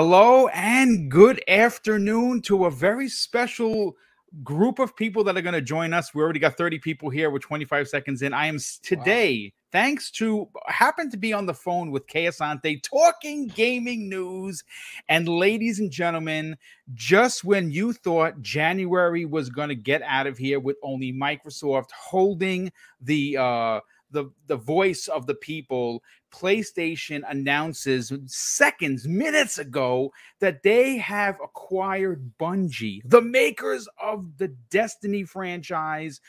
Hello and good afternoon to a very special group of people that are going to join us. We already got 30 people here. We're 25 seconds in. I am today, wow. thanks to happen to be on the phone with Kay Asante, talking gaming news. And ladies and gentlemen, just when you thought January was going to get out of here with only Microsoft holding the uh the the voice of the people PlayStation announces seconds, minutes ago that they have acquired Bungie, the makers of the Destiny franchise,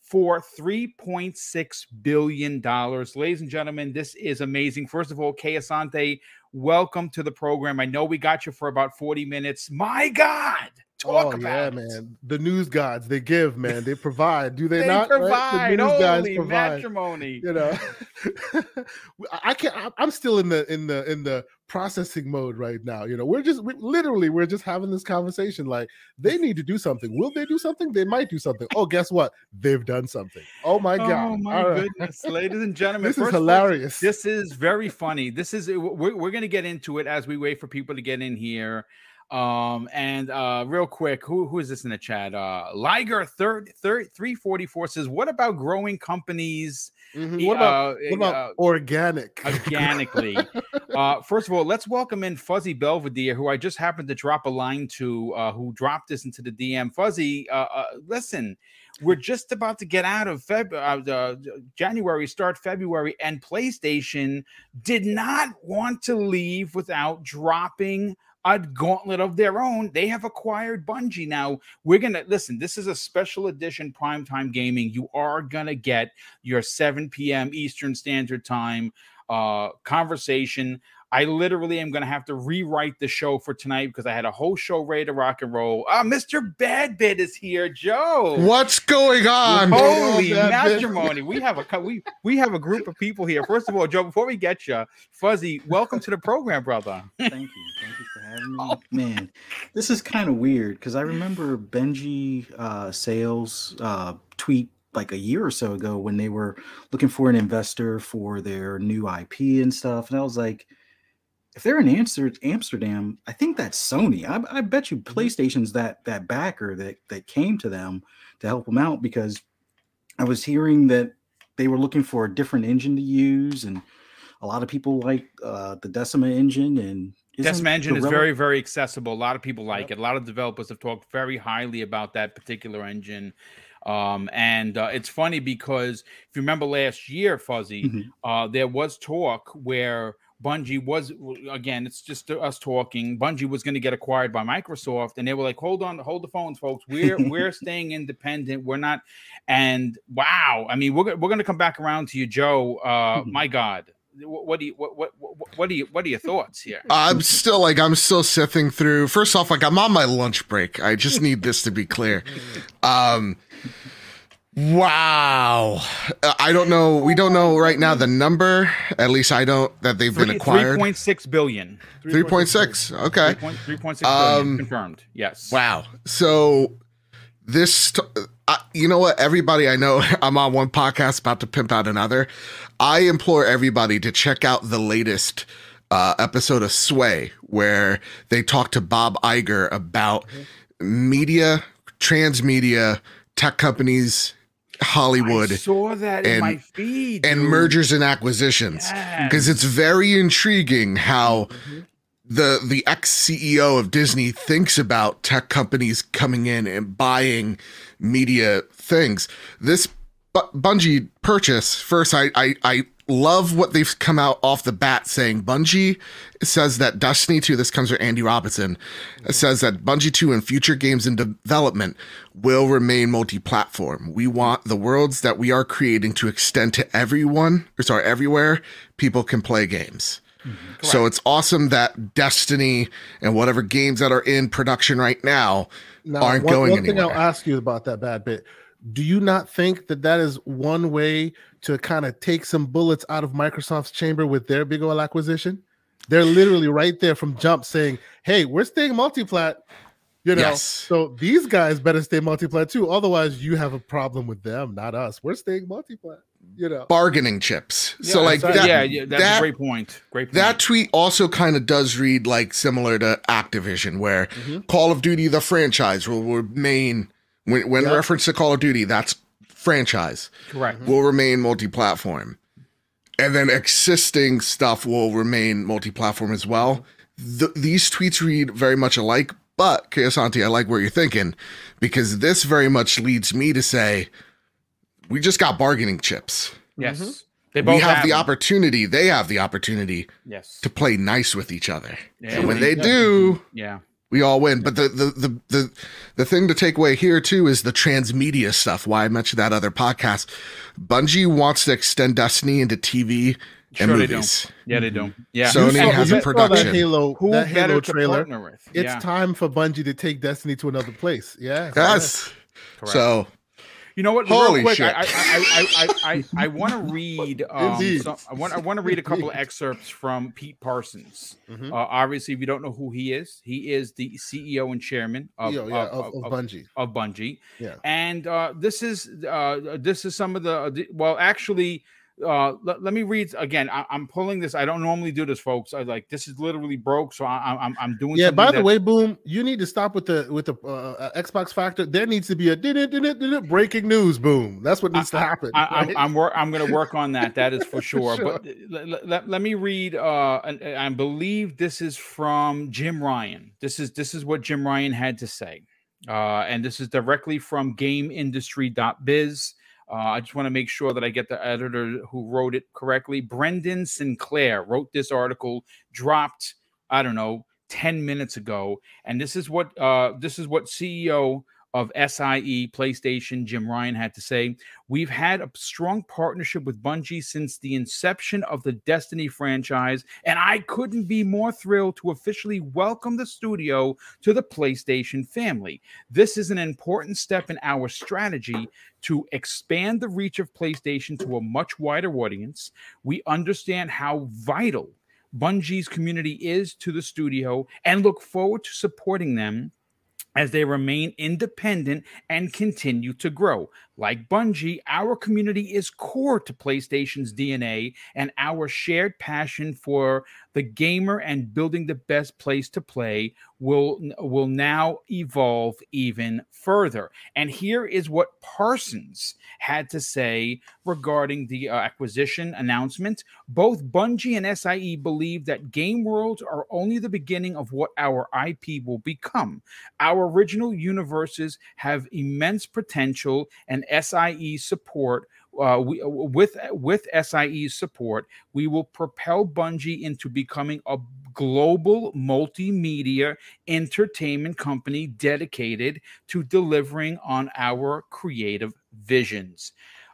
for $3.6 billion. Ladies and gentlemen, this is amazing. First of all, Kay Asante, welcome to the program. I know we got you for about 40 minutes. My God. Talk oh, yeah, man. The news gods, they give, man. They provide. Do they, they not? Provide. Right? The news gods provide. matrimony. You know, I can't. I'm still in the in the in the processing mode right now. You know, we're just we, literally we're just having this conversation. Like they need to do something. Will they do something? They might do something. Oh, guess what? They've done something. Oh my oh, god! Oh my All goodness, right. ladies and gentlemen, this is hilarious. This is very funny. This is we're, we're going to get into it as we wait for people to get in here. Um, and uh, real quick, who who is this in the chat? Uh, Liger third third three forty four says, "What about growing companies? Mm-hmm. What about, uh, what about uh, organic? Organically. uh, first of all, let's welcome in Fuzzy Belvedere, who I just happened to drop a line to, uh, who dropped this into the DM. Fuzzy, uh, uh, listen." We're just about to get out of Feb- uh, January, start February, and PlayStation did not want to leave without dropping a gauntlet of their own. They have acquired Bungie. Now, we're going to listen. This is a special edition primetime gaming. You are going to get your 7 p.m. Eastern Standard Time uh, conversation. I literally am going to have to rewrite the show for tonight because I had a whole show ready to rock and roll. Uh, Mr. Badbit is here, Joe. What's going on? Holy matrimony! we have a we we have a group of people here. First of all, Joe, before we get you, Fuzzy, welcome to the program, brother. Thank you, thank you for having me. Oh. Man, this is kind of weird because I remember Benji uh, Sales uh, tweet like a year or so ago when they were looking for an investor for their new IP and stuff, and I was like if they're in Amsterdam, I think that's Sony. I, I, bet you mm-hmm. PlayStation's that that backer that that came to them to help them out because I was hearing that they were looking for a different engine to use, and a lot of people like uh, the Decima engine. And Decima engine is very very accessible. A lot of people like yep. it. A lot of developers have talked very highly about that particular engine. Um, and uh, it's funny because if you remember last year, Fuzzy, mm-hmm. uh, there was talk where Bungie was again, it's just us talking. Bungie was going to get acquired by Microsoft, and they were like, "Hold on, hold the phones, folks. We're we're staying independent. We're not." And wow, I mean, we're we're going to come back around to you, Joe. Uh, mm-hmm. my God, what do you what what what do you what are your thoughts here? I'm still like I'm still sifting through. First off, like I'm on my lunch break. I just need this to be clear. Um Wow. I don't know. We don't know right now the number. At least I don't that they've been acquired. 3.6 billion. 3.6. Okay. 3.6 um, confirmed. Yes. Wow. So this uh, you know what everybody I know I'm on one podcast about to pimp out another. I implore everybody to check out the latest uh, episode of Sway where they talk to Bob Iger about media, transmedia, tech companies Hollywood. I saw that and, in my feed. And mergers and acquisitions. Because yes. it's very intriguing how mm-hmm. the the ex CEO of Disney thinks about tech companies coming in and buying media things. This Bungie purchase, first I, I I love what they've come out off the bat saying. Bungie says that Destiny 2, this comes from Andy Robinson, says that Bungie 2 and future games in development will remain multi platform. We want the worlds that we are creating to extend to everyone, or sorry, everywhere people can play games. Mm-hmm. So it's awesome that Destiny and whatever games that are in production right now, now aren't one, going one anywhere. thing I'll ask you about that bad bit do you not think that that is one way to kind of take some bullets out of Microsoft's chamber with their big old acquisition? They're literally right there from jump saying, "Hey, we're staying multiplat." You know, yes. so these guys better stay multiplat too. Otherwise, you have a problem with them, not us. We're staying multiplat. you know. bargaining chips. so like that's right. that, yeah, yeah, that's that, a great point. Great point. that tweet also kind of does read like similar to Activision, where Mhm. Call of Duty the franchise will remain when when Yep. reference to Call of Duty, that's franchise correct. will remain multi-platform, and then existing stuff will remain multi-platform as well. Th- these tweets read very much alike, but Kay Asante, I like where you're thinking because this very much leads me to say we just got bargaining chips. Yes, Mm-hmm. they both We have the them. opportunity, they have the opportunity Yes, to play nice with each other. Yeah, and when they- they do, yeah, we all win. But the, the the the the thing to take away here too is the transmedia stuff. Why I mentioned that other podcast. Bungie wants to extend Destiny into TV and Sure they do. movies. yeah, they don't. Mm-hmm. Yeah, Sony You saw- has you a saw production. That Halo, who that Halo trailer. partner with? It's time for Bungie to take Destiny to another place. Yeah. Yes. Correct. So You know what? Holy Real quick, shit. I I I I I, I, want to read. Um, some, I want I want to read a couple of excerpts from Pete Parsons. Mhm. Uh, obviously, if you don't know who he is, he is the CEO and chairman of, Yo, yeah, of, of, of, Bungie. of Bungie. Yeah. And uh, this is uh, this is some of the, the well, actually, uh, let, let me read again. I, I'm pulling this. I don't normally do this, folks. I like this is literally broke, so I, I- I'm I'm doing. Yeah. By the that- way, boom, you need to stop with the with the uh, uh, Xbox factor. There needs to be a did it did it did it breaking news. Boom. That's what needs to happen. I, I'm right? I'm, wor- I'm going to work on that. That is for sure. Sure. But let, let, let me read. Uh, and I believe this is from Jim Ryan. This is this is what Jim Ryan had to say, uh, and this is directly from GameIndustry.biz. Uh, I just want to make sure that I get the editor who wrote it correctly. Brendan Sinclair wrote this article, dropped I don't know ten minutes ago, and this is what uh, this is what CEO of SIE PlayStation Jim Ryan had to say. We've had a strong partnership with Bungie since the inception of the Destiny franchise, and I couldn't be more thrilled to officially welcome the studio to the PlayStation family. This is an important step in our strategy to expand the reach of PlayStation to a much wider audience. We understand how vital Bungie's community is to the studio and look forward to supporting them as they remain independent and continue to grow. Like Bungie, our community is core to PlayStation's DNA and our shared passion for the gamer and building the best place to play will will now evolve even further. And here is what Parsons had to say regarding the uh, acquisition announcement. Both Bungie and SIE believe that game worlds are only the beginning of what our IP will become. Our original universes have immense potential, and SIE support. Uh, we, with with SIE's support, we will propel Bungie into becoming a global multimedia entertainment company dedicated to delivering on our creative visions.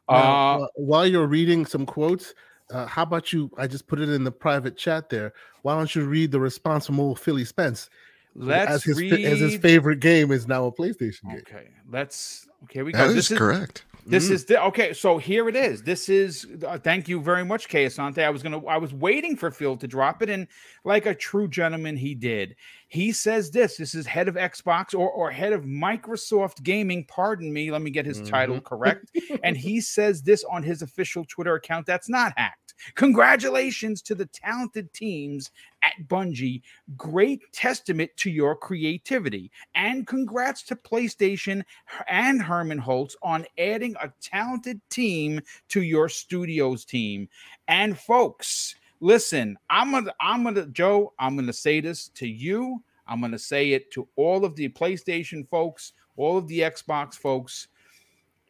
Now, Uh, uh, while you're reading some quotes, uh, how about you? I just put it in the private chat there. Why don't you read the response from old Philly Spence? let's as his read. as his favorite game is now a PlayStation game. Okay, let's. Okay, we go. That is This is correct. This Mm. is the, okay. So here it is. This is. Uh, thank you very much, Kay Asante. I was gonna. I was waiting for Phil to drop it, and like a true gentleman, he did. He says this. This is head of Xbox or or head of Microsoft Gaming. Pardon me. Let me get his title mm-hmm. correct. and he says this on his official Twitter account. That's not hacked. Congratulations to the talented teams at Bungie. Great testament to your creativity. And congrats to PlayStation and Hermen Hulst on adding a talented team to your studios team. And folks, listen, I'm gonna, I'm gonna, Joe, I'm gonna say this to you. I'm gonna say it to all of the PlayStation folks, all of the Xbox folks.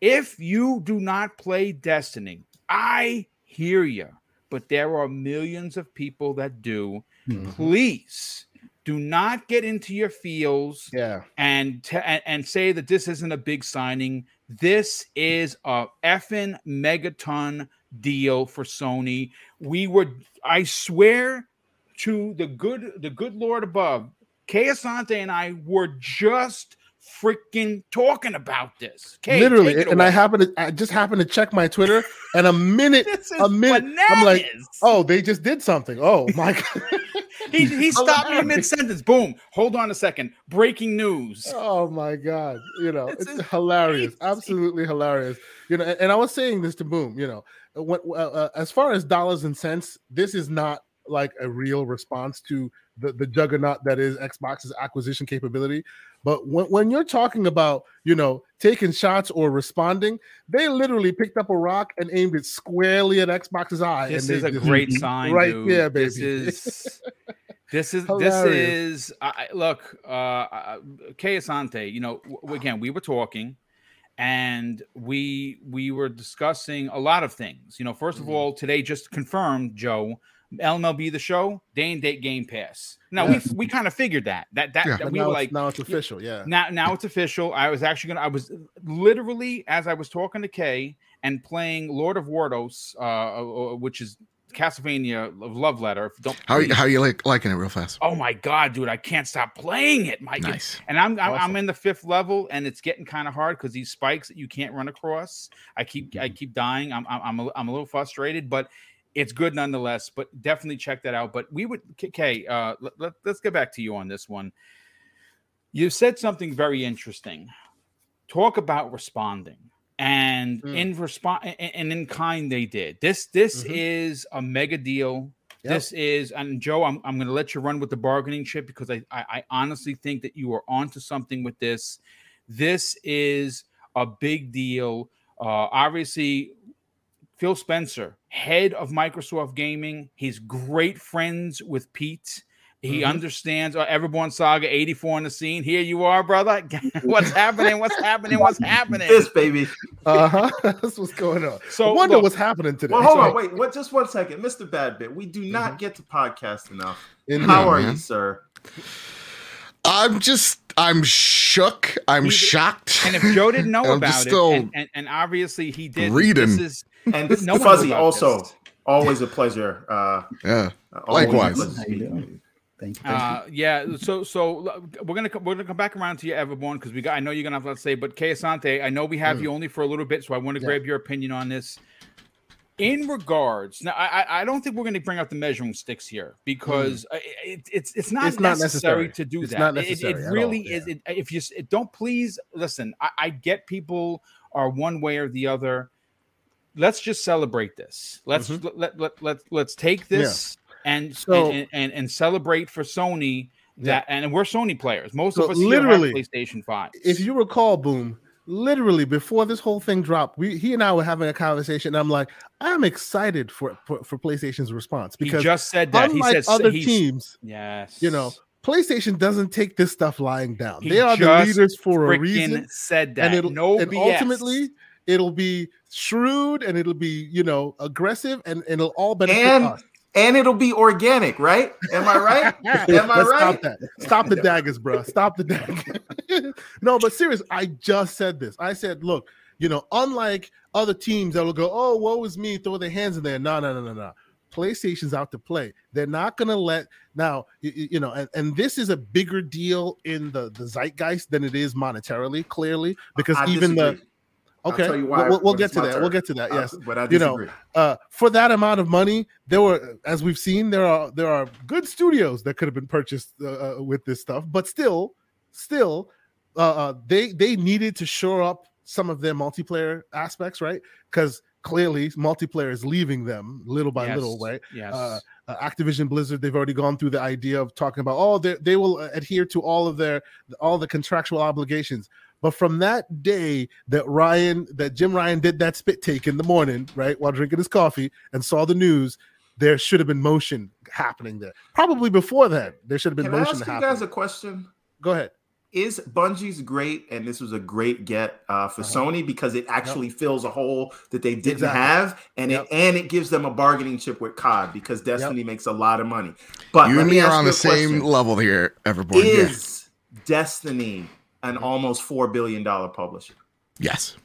If you do not play Destiny, I hear you, but there are millions of people that do. Mhm. Please do not get into your feels Yeah. and t- and, and say that this isn't a big signing. This is a effing megaton deal for Sony. We were, I swear to the good, the good Lord above, Kay Asante and I were just freaking talking about this. Kay, Literally, and I happened to I just happened to check my Twitter, and a minute, a minute, I'm like, oh, they just did something. Oh my god. he, he stopped me mid sentence. Boom. Hold on a second. Breaking news. Oh my god! You know, This it's hilarious, crazy. absolutely hilarious. You know, and, and I was saying this to Boom. You know, what uh, uh, as far as dollars and cents, this is not like a real response to the, the juggernaut that is Xbox's acquisition capability. But when, when you're talking about, you know, taking shots or responding, they literally picked up a rock and aimed it squarely at Xbox's eye. This and is a great sign, right dude. there, baby. This is this is this is I, look, uh, uh Kay Asante, you know, again, we were talking and we we were discussing a lot of things. You know, 1st Mm-hmm. of all, today just confirmed, Joe, LMLB the show, day and date game pass. Now Yes. we we kind of figured that. That that, Yeah. that we now, were like now it's official. Yeah. now now it's official. I was actually gonna I was literally as I was talking to Kay and playing Lord of Wardos, uh, uh, which is Castlevania of Love Letter. Don't How please- how you like liking it real fast? Oh my god, dude! I can't stop playing it, Mike. Nice. And I'm I'm, I'm in the fifth level, and it's getting kind of hard because these spikes that you can't run across. I keep I keep dying. I'm I'm I'm a, I'm a little frustrated, but it's good nonetheless. But definitely check that out. But we would, okay. uh, let, let, let's get back to you on this one. You said something very interesting. Talk about responding. And Mm. in response, and in kind, they did. This this Mhm. is a mega deal. Yep. This is, and Joe, I'm, I'm going to let you run with the bargaining chip because I, I, I honestly think that you are onto something with this. This is a big deal. Uh, obviously, Phil Spencer, head of Microsoft Gaming, he's great friends with Pete. He Mhm. understands uh, Everborn Saga 84 on the scene. Here you are, brother. what's happening? What's happening? What's happening? This baby. Uh huh. That's what's going on. So I wonder look, what's happening today. Well, hold So- on, wait, what? Just one second, Mr. Badbit. We do not get to podcast enough. In How here, are man. you, sir? I'm just I'm shook. I'm He- shocked. and if Joe didn't know about just it, and, and, and obviously he did. reading. This is And No Fuzzy, also this. always a pleasure. Uh, yeah. always a Likewise. Pleasure How you speaking doing? with you. Thank you. Thank Uh, yeah. So, so we're gonna we're gonna come back around to you, Everborn, because we got. I know you're gonna have a lot to say, but Kay Asante, I know we have Mm. you only for a little bit, so I want to Yeah. grab your opinion on this. In regards, now, I I- don't think we're going to bring out the measuring sticks here because uh, it, it's it's not, Mm. It's not necessary, necessary. to do It's that. not It- it- really all, is. It, if you don't please listen, I, I get people are one way or the other. Let's just celebrate this. Let's let, let, let, let, let's take Mm-hmm. This and, So- and, and and celebrate for Sony that and we're Sony players. Most So of us literally, PlayStation 5. if you recall, Boom, literally before this whole thing dropped, we he and I were having a conversation. And I'm like, I'm excited for for, for PlayStation's response because he just said that. He unlike other teams, Yes. you know, PlayStation doesn't take this stuff lying down. He they are the leaders for a reason, said that. and it'll no and BS. ultimately it'll be shrewd and it'll be you know aggressive and, and it'll all benefit And us. And it'll be organic, right? Am I right? Am I Let's right? Stop that. Stop the daggers, bro. Stop the daggers. no, but serious, I just said this. I said, look, you know, unlike other teams that will go, oh, woe is me, throw their hands in there. No, no, no, no, no. PlayStation's out to play. They're not going to let now, you, you know, and, and this is a bigger deal in the the zeitgeist than it is monetarily, clearly, because I even disagree. the okay, tell you why we'll, we'll get to that. turn. We'll get to that. Uh, Yes, but I you know, uh, for that amount of money, there were, as we've seen, there are there are good studios that could have been purchased uh, uh, with this stuff, but still, still, uh, uh, they they needed to shore up some of their multiplayer aspects, right? Because clearly, multiplayer is leaving them little by little, right? Yes. Uh, uh, Activision Blizzard, they've already gone through the idea of talking about, oh, they they will adhere to all of their all the contractual obligations. But from that day that Ryan, that Jim Ryan did that spit take in the morning, right, while drinking his coffee and saw the news, there should have been motion happening there. Probably before that, there should have been Can I motion ask you guys a question? Go ahead. Is Bungie's great, and this was a great get uh, for Uh-huh. Sony because it actually fills a hole that they didn't Exactly. have, and Yep. it and it gives them a bargaining chip with COD because Destiny makes a lot of money. But you and me me are on the a same question. level here, Everborn. Yeah. Is Destiny an mm-hmm. almost four billion dollar publisher? Yes.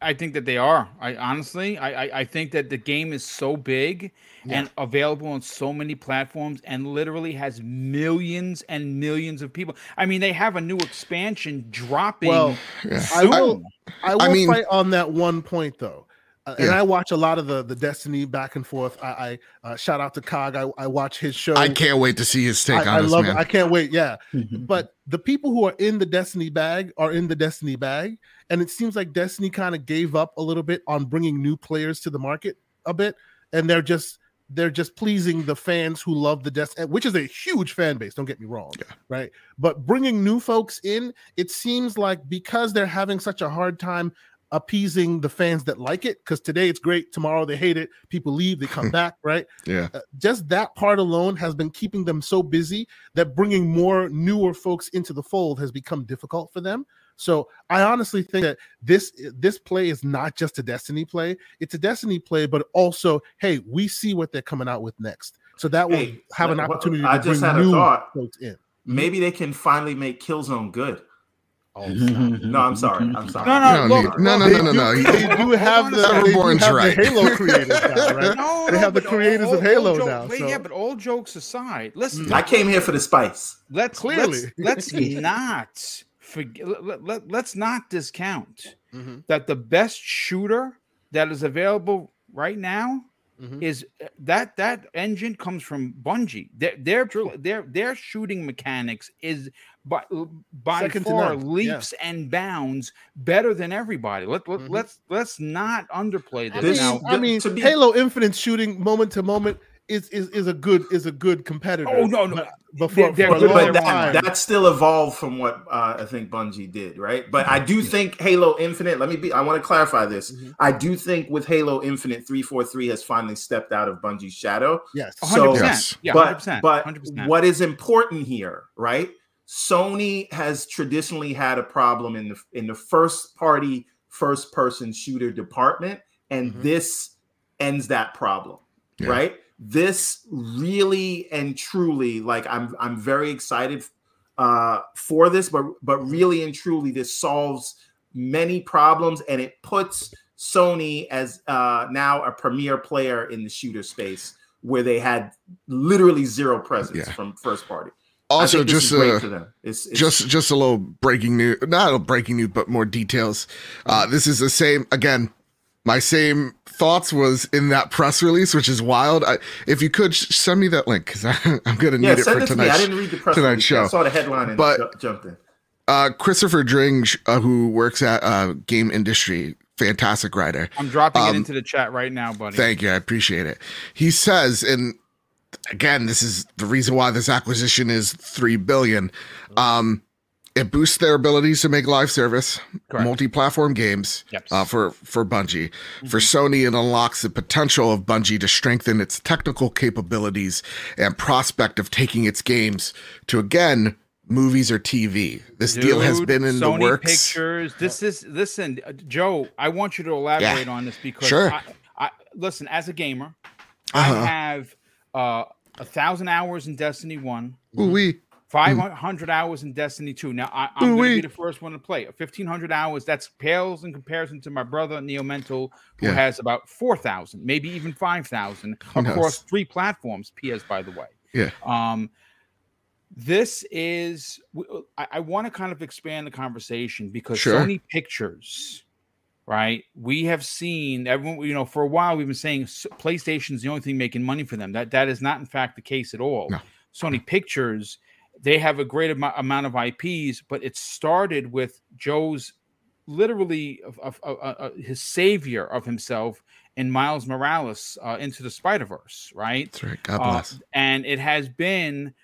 I think that they are. I honestly, I, I, I think that the game is so big and available on so many platforms, and literally has millions and millions of people. I mean, they have a new expansion dropping. Well, Yeah. I will. I will mean- fight on that one point though. Uh, and I watch a lot of the the Destiny back and forth. I, I uh, shout out to Cog. I, I watch his show. I can't wait to see his take I, on I this, love man. it. I can't wait. Yeah. Mhm. But the people who are in the Destiny bag are in the Destiny bag, and it seems like Destiny kind of gave up a little bit on bringing new players to the market a bit, and they're just they're just pleasing the fans who love the Destiny, which is a huge fan base. Don't get me wrong, Yeah. right? But bringing new folks in, it seems like because they're having such a hard time appeasing the fans that like it, because today it's great, tomorrow they hate it, people leave, they come back, right? Yeah. Uh, just that part alone has been keeping them so busy that bringing more newer folks into the fold has become difficult for them. So I honestly think that this this play is not just a Destiny play; it's a Destiny play, but also, hey, we see what they're coming out with next, so that will have an opportunity I to just bring had a new thought. folks in. Maybe they can finally make Killzone good. Oh, No, I'm sorry. I'm sorry. No, You no, look, no, no, no, no, no. They, You- they do have the, they do Everborn's have right. the Halo creators now, right? No, They no, have the creators all- of Halo all joke- now, wait, so- Yeah, but all jokes aside, listen. I came here for the spice. let's Clearly. let's, let's not forget. Let, let, let's not discount Mhm. that the best shooter that is available right now Mhm. is uh, that that engine comes from Bungie. Their their their their shooting mechanics is by by Second far none, yeah. leaps and bounds better than everybody. Let, let Mhm. let's let's not underplay this. This- now, I mean, to be- Halo Infinite shooting moment to moment is is, is a good is a good competitor. Oh, no, no. But, but for, They're for a but but that, that still evolved from what uh, I think Bungie did, right? But I do think Halo Infinite. Let me be. I want to clarify this. Mhm. I do think with Halo Infinite, three four three has finally stepped out of Bungie's shadow. yes, hundred So- percent. Yes. Yeah, but hundred percent. but hundred percent. what is important here, right? Sony has traditionally had a problem in the in the first party first person shooter department, and Mhm. this ends that problem, Yeah. right? This really and truly, like I'm I'm very excited uh, for this, but but really and truly, this solves many problems, and it puts Sony as uh, now a premier player in the shooter space where they had literally zero presence Yeah. from first party. I Also, just is uh. It's, it's just just a little breaking news not a breaking news but more details uh this is the same again my same thoughts was in that press release which is wild I, if you could sh- send me that link because i'm gonna need yeah. it for it to. I didn't read the press tonight's release. show. I saw the headline and But- ju- jumped in. uh christopher dring uh, who works at uh game industry fantastic writer I'm dropping um, it into the chat right now, buddy. Thank you. I appreciate it. He says, and again, this is the reason why this acquisition is three billion. Um, it boosts their abilities to make live service, Correct. multi-platform games Yep. uh, for for Bungie. For Sony, it unlocks the potential of Bungie to strengthen its technical capabilities and prospect of taking its games to again movies or TV. This deal has been in Sony the works. Pictures. This is listen, uh, Joe. I want you to elaborate on this because Sure. I, I listen as a gamer. Uh-huh. I have uh, a thousand hours in Destiny One, Ooh wee. five hundred hours in Destiny Two. Now I, I'm going to be the first one to play. Fifteen hundred hours. That's pales in comparison to my brother Neo Mental, who Yeah. has about four thousand, maybe even five thousand Who knows? across three platforms. PS, by the way. Yeah. Um, this is—I want to kind of expand the conversation because Sure. Sony Pictures, right? We have seen everyone, you know, for a while we've been saying PlayStation's the only thing making money for them. That that is not in fact the case at all. No. Sony Pictures, they have a great amo- amount of IPs, but it started with Joe's literally of, of- uh, his savior of himself in Miles Morales uh, into the Spider Verse, right? That's right. God Uh, bless. and it has been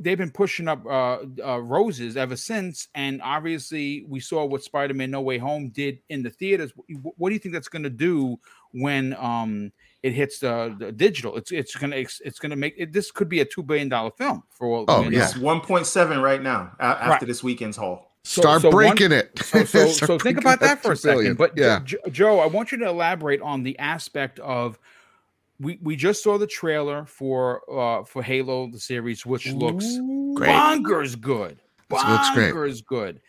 they've been pushing up uh, uh, roses ever since and obviously we saw what spider-man no way home did in the theaters what do you think that's going to do when um it hits the, the digital it's it's going to it's, it's going to make it, this could be a 2 billion dollar film for all Oh, we know. yeah. It's 1.7 right now after Right. this weekend's haul. so- Start so one- breaking it. so so, so think about that for a 2 billion. second. But yeah, Jo- Joe, I want you to elaborate on the aspect of we we just saw the trailer for uh for Halo the series, which looks Great. bonkers good. This looks great. Bonkers good.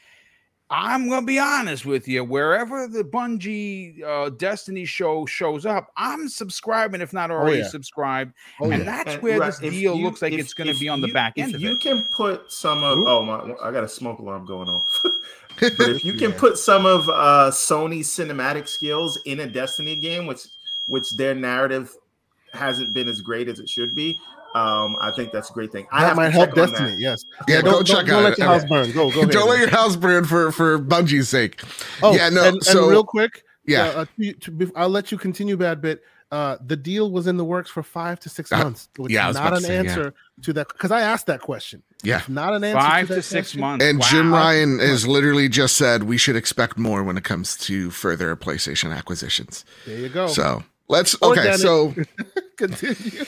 I'm gonna be honest with you. Wherever the Bungie uh, Destiny show shows up, I'm subscribing, if not already yeah. subscribed. Oh, and yeah. that's And, where right, this if deal you- looks like if- it's gonna be on the back end If of you it. can put some of Ooh. oh my, I got a smoke alarm going off. but if you can Yeah. put some of uh Sony's cinematic skills in a Destiny game, which which their narrative hasn't been as great as it should be. Um, I think that's a great thing. I That have might help on Destiny. that. Yes. Yeah, don't, go check don't, don't let your house burn. Go, go ahead. Don't let man. your house burn for for Bungie's sake. Oh, Yeah, no, And, and so- real quick, Yeah. uh, uh, to, to, I'll let you continue, bad bit. Uh, the deal was in the works for five to six Uh, months. Which yeah, I is was not about an to say, yeah. answer to that because I asked that question. Yeah. Not an answer. Five to, to six question. months. And Jim Wow. Ryan has literally just said we should expect more when it comes to further PlayStation acquisitions. There you go. So let's okay. Organic. So continue.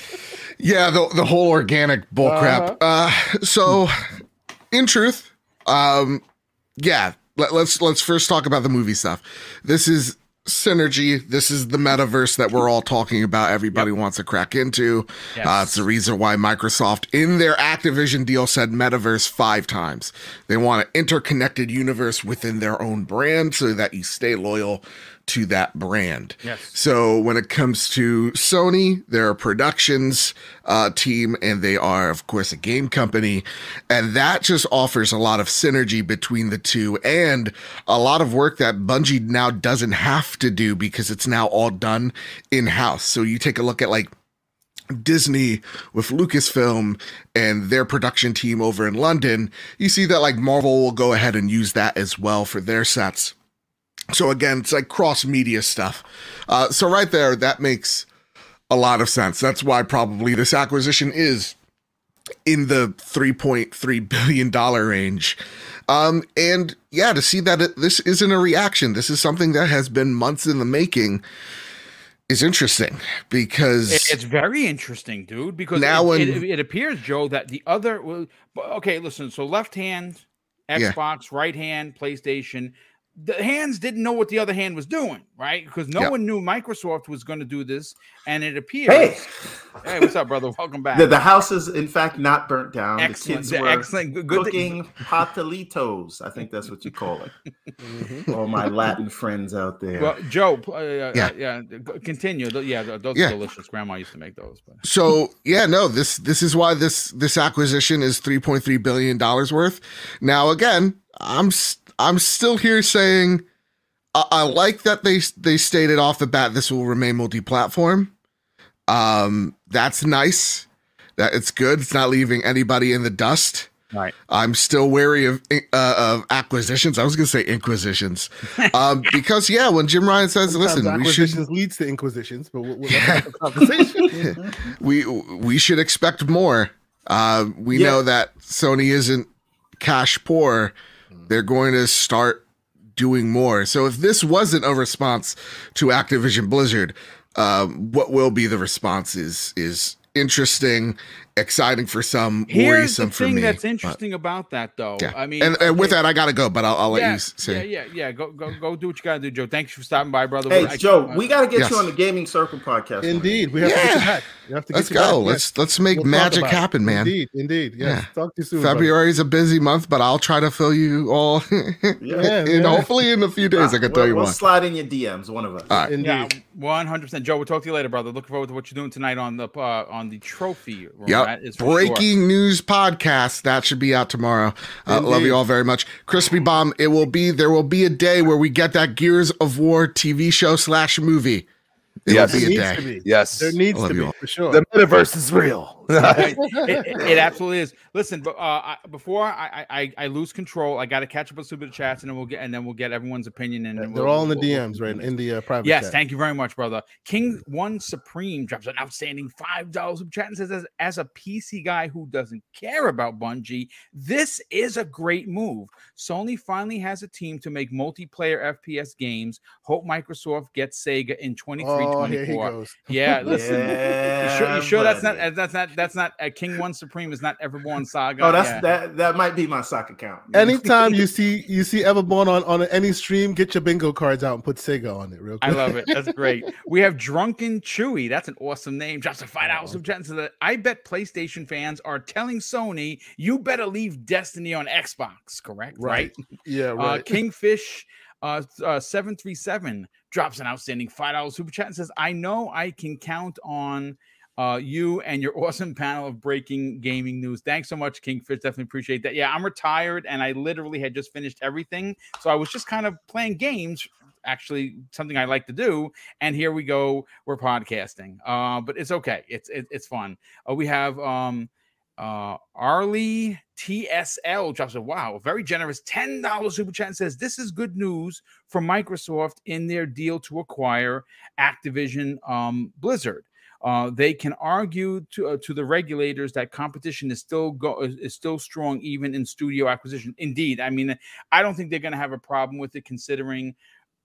yeah, the the whole organic bull crap. Uh, so in truth, um, yeah, let, let's let's first talk about the movie stuff. This is synergy. This is the metaverse that we're all talking about. Everybody wants to crack into. Yes. Uh, it's the reason why Microsoft, in their Activision deal, said metaverse five times. They want an interconnected universe within their own brand so that you stay loyal to that brand. Yes. So when it comes to Sony, they're a productions uh, team, and they are, of course, a game company, and that just offers a lot of synergy between the two, and a lot of work that Bungie now doesn't have to do because it's now all done in house. So you take a look at like Disney with Lucasfilm and their production team over in London, you see that like Marvel will go ahead and use that as well for their sets. So again, it's like cross media stuff. Uh, so right there, that makes a lot of sense. That's why probably this acquisition is in the 3.3 billion dollar range. Um, and yeah, to see that it, this isn't a reaction, this is something that has been months in the making, is interesting because It- It's very interesting, dude. Because Now it, when- it, appears, Joe, that the other. Okay, listen. So left hand, Yeah. Xbox, right hand, PlayStation. The hands didn't know what the other hand was doing, right? Because no Yeah. one knew Microsoft was going to do this, and it appears. Hey, Hey, what's up, brother? Welcome back. the, the house is in fact not burnt down. excellent, the kids were excellent, good. good that- cooking patalitos. I think that's what you call it. Mm-hmm. All my Latin friends out there. Well, Joe, uh, uh, yeah, uh, Yeah. yeah, yeah. Continue. Yeah, those Yeah. are delicious. Grandma used to make those. But So yeah, no, this this is why this this acquisition is three point three billion dollars worth. Now again, I'm s- I'm still here saying I, I like that they they stated off the bat this will remain multi-platform. Um, that's nice. That it's good. It's not leaving anybody in the dust. right. I'm still wary of uh, of acquisitions. I was gonna say inquisitions, um, because yeah, when Jim Ryan says, Sometimes "Listen, we should acquisitions leads to inquisitions, but we'll, we'll have a conversation. we we should expect more. Uh, we Yeah. know that Sony isn't cash poor. They're going to start doing more. So if this wasn't a response to Activision Blizzard, um, what will be the response is is interesting, exciting for some, Here's worrisome the for thing me. that's but- interesting about that, though. yeah, I mean, and, and with okay, that, I gotta go. But I'll, I'll let you say. yeah, yeah, yeah. Go, go, go. Do what you gotta do, Joe. Thanks for stopping by, brother. hey, I- Joe, I- we got to get Yes. you on the Gaming Circle podcast. Indeed, we have to get Yeah. you back. We have to get Let's you go. back. Let's let's make We'll magic happen, man. Indeed, indeed. Yes. Yeah. Talk to you soon. buddy. February is a busy month, but I'll try to fill you all. Yeah. Yeah, and hopefully in a few days, I can We'll- tell you we'll why. slide in your DMs, one of us. All right. Indeed. Yeah, one hundred percent. Joe, we'll talk to you later, brother. Looking forward to what you're doing tonight on the uh, on the trophy. room. Yep. That is for sure. Breaking news podcast that should be out tomorrow. Uh, love you all very much. Crispy Bomb. It will be. There will be a day where we get that Gears of War TV show slash movie. It Yes. will There be a needs day. to be. Yes. There needs to be all. for sure. the metaverse is real. it, it- it absolutely is. Listen, but uh, I, before I, I I lose control, I got to catch up with some of the chats, and then we'll get and then we'll get everyone's opinion. And then They're we'll- all in the we'll- we'll DMs, right? In the uh, private Yes, chat. thank you very much, brother. King One Supreme drops an outstanding five dollars super chat and says, as, "As a PC guy who doesn't care about Bungie, this is a great move. Sony finally has a team to make multiplayer FPS games. Hope Microsoft gets Sega in 23, Oh, here he 24. goes. Yeah, listen. Yeah, you sure, you sure that's not that's not that's not a King One Supreme is not Everborn Saga? Oh, that's Yeah. that. That might be my sock account. Anytime you see you see Everborn on on any stream, get your bingo cards out and put Sega on it, real quick. I love it. That's great. We have Drunken Chewy. That's an awesome name. Drops a five dollars super chat and says I bet PlayStation fans are telling Sony you better leave Destiny on Xbox. Correct? Right. Yeah, Uh. Kingfish uh, uh, seven three seven drops an outstanding five dollars super chat and says I know I can count on uh, you and your awesome panel of breaking gaming news. Thanks so much, Kingfish. Definitely appreciate that. Yeah, I'm retired and I literally had just finished everything. So I was just kind of playing games, actually something I like to do. And here we go. We're podcasting. Uh, but it's okay. It's it, it's fun. Uh, we have um uh Arlie TSL drops a wow, very generous $10 super chat says this is good news for Microsoft in their deal to acquire Activision um Blizzard. Uh, they can argue to uh, to the regulators that competition is still go is still strong even in studio acquisition. Indeed, I mean, I don't think they're going to have a problem with it, considering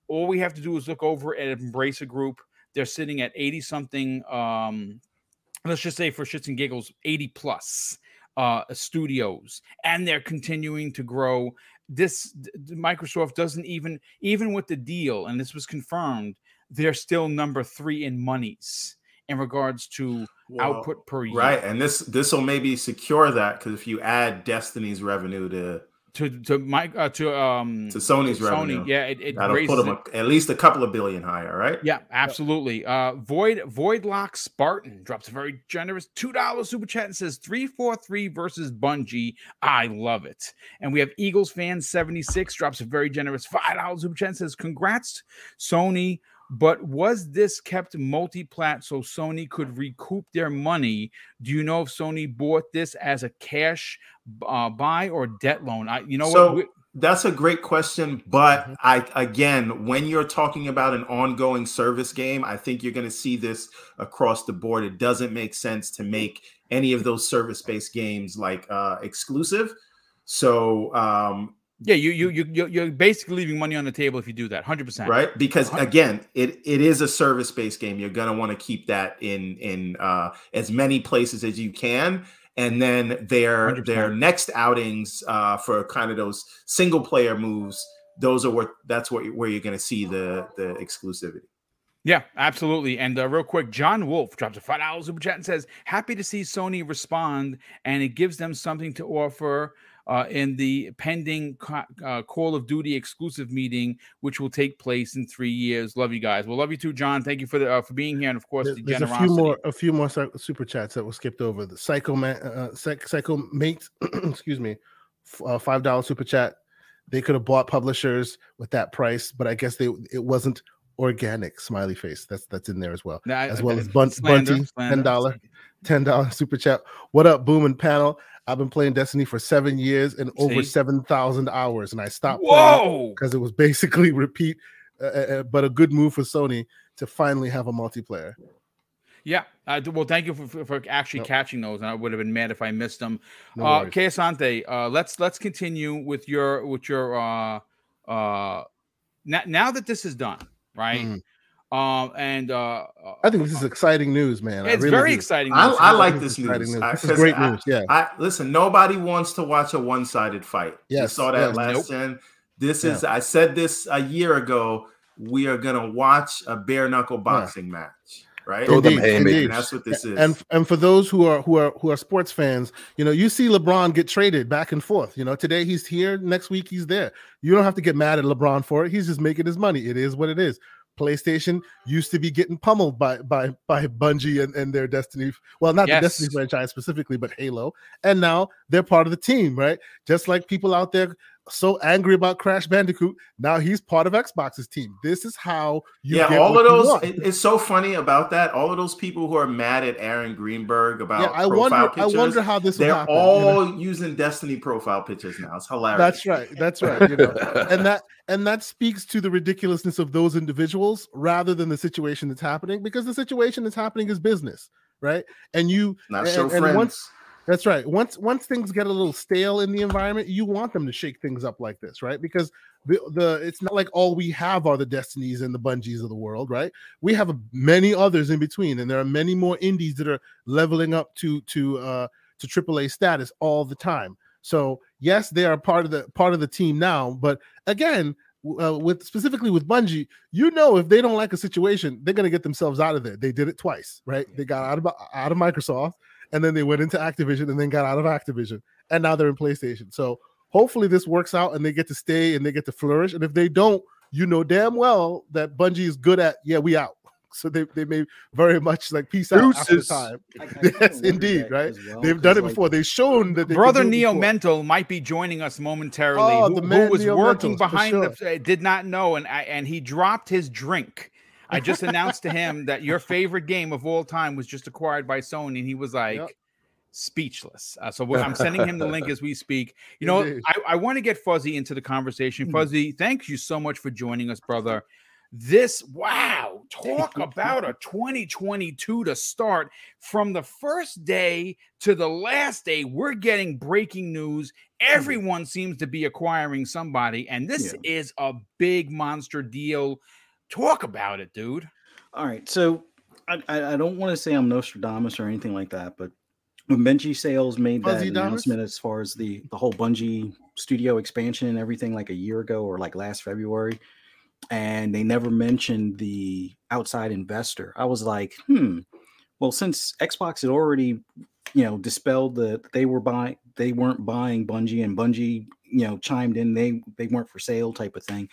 all we have to do is look over at Embracer Group. They're sitting at eighty something. Um, let's just say for shits and giggles, eighty plus uh, studios, and they're continuing to grow. This Microsoft doesn't even even with the deal, and this was confirmed. They're still number three in monies in regards to well, output per year. Right, and this this will maybe secure that because if you add Destiny's revenue to to to my uh, to um to Sony's Sony, revenue, yeah, it, it that'll put them a, at least a couple of billion higher, right? Yeah, absolutely. Uh, Void Voidlock Spartan drops a very generous two dollars super chat and says three four three versus Bungie. I love it. And we have Eagles fan seventy six drops a very generous five dollars super chat and says congrats Sony but was this kept multi-plat so Sony could recoup their money? Do you know if Sony bought this as a cash uh, buy or debt loan? I, you know so, what? That's a great question, but mm-hmm. I again, when you're talking about an ongoing service game, I think you're going to see this across the board. It doesn't make sense to make any of those service-based games like uh, exclusive. So um, yeah, you you you you're basically leaving money on the table if you do that, hundred percent. Right, because again, it it is a service based game. You're gonna want to keep that in in uh, as many places as you can, and then their 100%. their next outings uh, for kind of those single player moves. Those are what that's what where you're gonna see the the exclusivity. Yeah, absolutely. And uh, real quick, John Wolf drops a five dollars super chat and says, "Happy to see Sony respond, and it gives them something to offer." Uh, in the pending uh, Call of Duty exclusive meeting, which will take place in three years. Love you guys. Well, love you too, John. Thank you for the uh, for being here, and of course, There's the generosity. a few more a few more super chats that were skipped over. The Psycho Man, uh, Psycho Mate, excuse me, uh, five dollar super chat. They could have bought publishers with that price, but I guess they it wasn't organic smiley face. That's that's in there as well, as well as Bun- slander, Bunty, ten dollar, ten dollar super chat. What up, Boom and panel? I've been playing Destiny for seven years and See? over seven thousand hours, and I stopped Whoa! because it was basically repeat. Uh, uh, uh, but a good move for Sony to finally have a multiplayer. Yeah. Uh, well, thank you for, for, for actually nope. catching those, and I would have been mad if I missed them. No uh, Asante, uh, let's let's continue with your with your uh uh now, now that this is done, right? Mm. Um, and uh, I think this is exciting news, man. It's really very do. exciting. I, I, like this news. news. This is great I, news. Yeah. I, listen, nobody wants to watch a one-sided fight. Yes, you saw that yes, last nope. This yeah. is. I said this a year ago. We are gonna watch a bare knuckle boxing yeah. match right? Indeed, indeed. That's what this is. And and for those who are who are who are sports fans, you know, you see LeBron get traded back and forth. You know, today he's here, next week he's there. You don't have to get mad at LeBron for it. He's just making his money. It is what it is. PlayStation used to be getting pummeled by by by Bungie and, and their Destiny. Well, not yes. the Destiny franchise specifically, but Halo. And now they're part of the team, right? Just like people out there so angry about Crash Bandicoot. Now he's part of Xbox's team. This is how you yeah. all of those. it's so funny about that. All of those people who are mad at Aaron Greenberg about yeah, I wonder. Pictures, I wonder how this. They're happen, all you know? using Destiny profile pictures now. It's hilarious. That's right. That's right. You know, and that and that speaks to the ridiculousness of those individuals rather than the situation that's happening because the situation that's happening is business, right? And you not and, and once that's right. Once once things get a little stale in the environment, you want them to shake things up like this, right? Because the, the it's not like all we have are the destinies and the bungees of the world, right? We have many others in between, and there are many more indies that are leveling up to to uh to AAA status all the time. So yes, they are part of the part of the team now, but again, uh, with specifically with Bungie, you know, if they don't like a situation, they're going to get themselves out of there. They did it twice, right? They got out of out of Microsoft and then they went into Activision and then got out of Activision, and now they're in PlayStation. So hopefully this works out and they get to stay and they get to flourish. And if they don't, you know damn well that Bungie is good at yeah we out. so they, they may very much like peace out after time. I- I yes, indeed, right? well, They've done it like, before. They've shown that they Brother Neo. Mental might be joining us momentarily. Oh, who, the who was Neo working Mentals, for behind sure. the uh, did not know, and I, and he dropped his drink. I just announced to him that your favorite game of all time was just acquired by Sony, and he was like. Yep. Speechless. Uh, so I'm sending him the link as we speak. You know, Indeed. I, I want to get Fuzzy into the conversation. Mhm. Fuzzy, thank you so much for joining us, brother. This wow, talk about a 2022 to start from the first day to the last day. We're getting breaking news. Everyone seems to be acquiring somebody, and this is a big monster deal. Talk about it, dude. All right, so I, I, I don't want to say I'm Nostradamus or anything like that, but when Benji Sales made that Fuzzy Damus? announcement as far as the the whole Bungie studio expansion and everything, like a year ago or like last February, and they never mentioned the outside investor, I was like, hmm. Well, since Xbox had already, you know, dispelled the they were buying, they weren't buying Bungie, and Bungie, you know, chimed in, they they weren't for sale type of thing.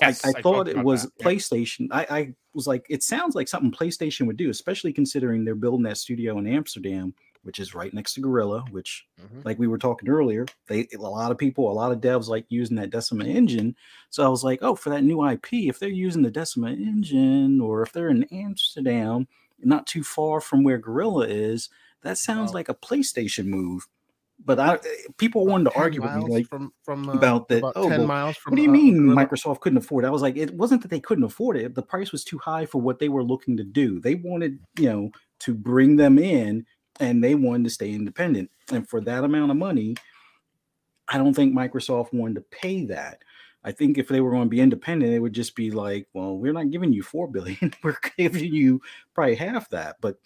I, Yes, I, I thought it was that, yeah. PlayStation. I, I was like, it sounds like something PlayStation would do, especially considering they're building that studio in Amsterdam, which is right next to Guerrilla. Which, Mhm. like we were talking earlier, they a lot of people, a lot of devs like using that Decima engine. So I was like, oh, for that new IP, if they're using the Decima engine, or if they're in Amsterdam, not too far from where Guerrilla is, that sounds Wow. like a PlayStation move. But I, people wanted to argue with me, like, from from uh, about that. About Oh, ten well, miles from. what do you uh, mean Guerrilla. Microsoft couldn't afford it? I was like, it wasn't that they couldn't afford it. The price was too high for what they were looking to do. They wanted, you know, to bring them in and they wanted to stay independent. And for that amount of money, I don't think Microsoft wanted to pay that. I think if they were going to be independent, it would just be like, well, we're not giving you four billion. We're giving you probably half that. But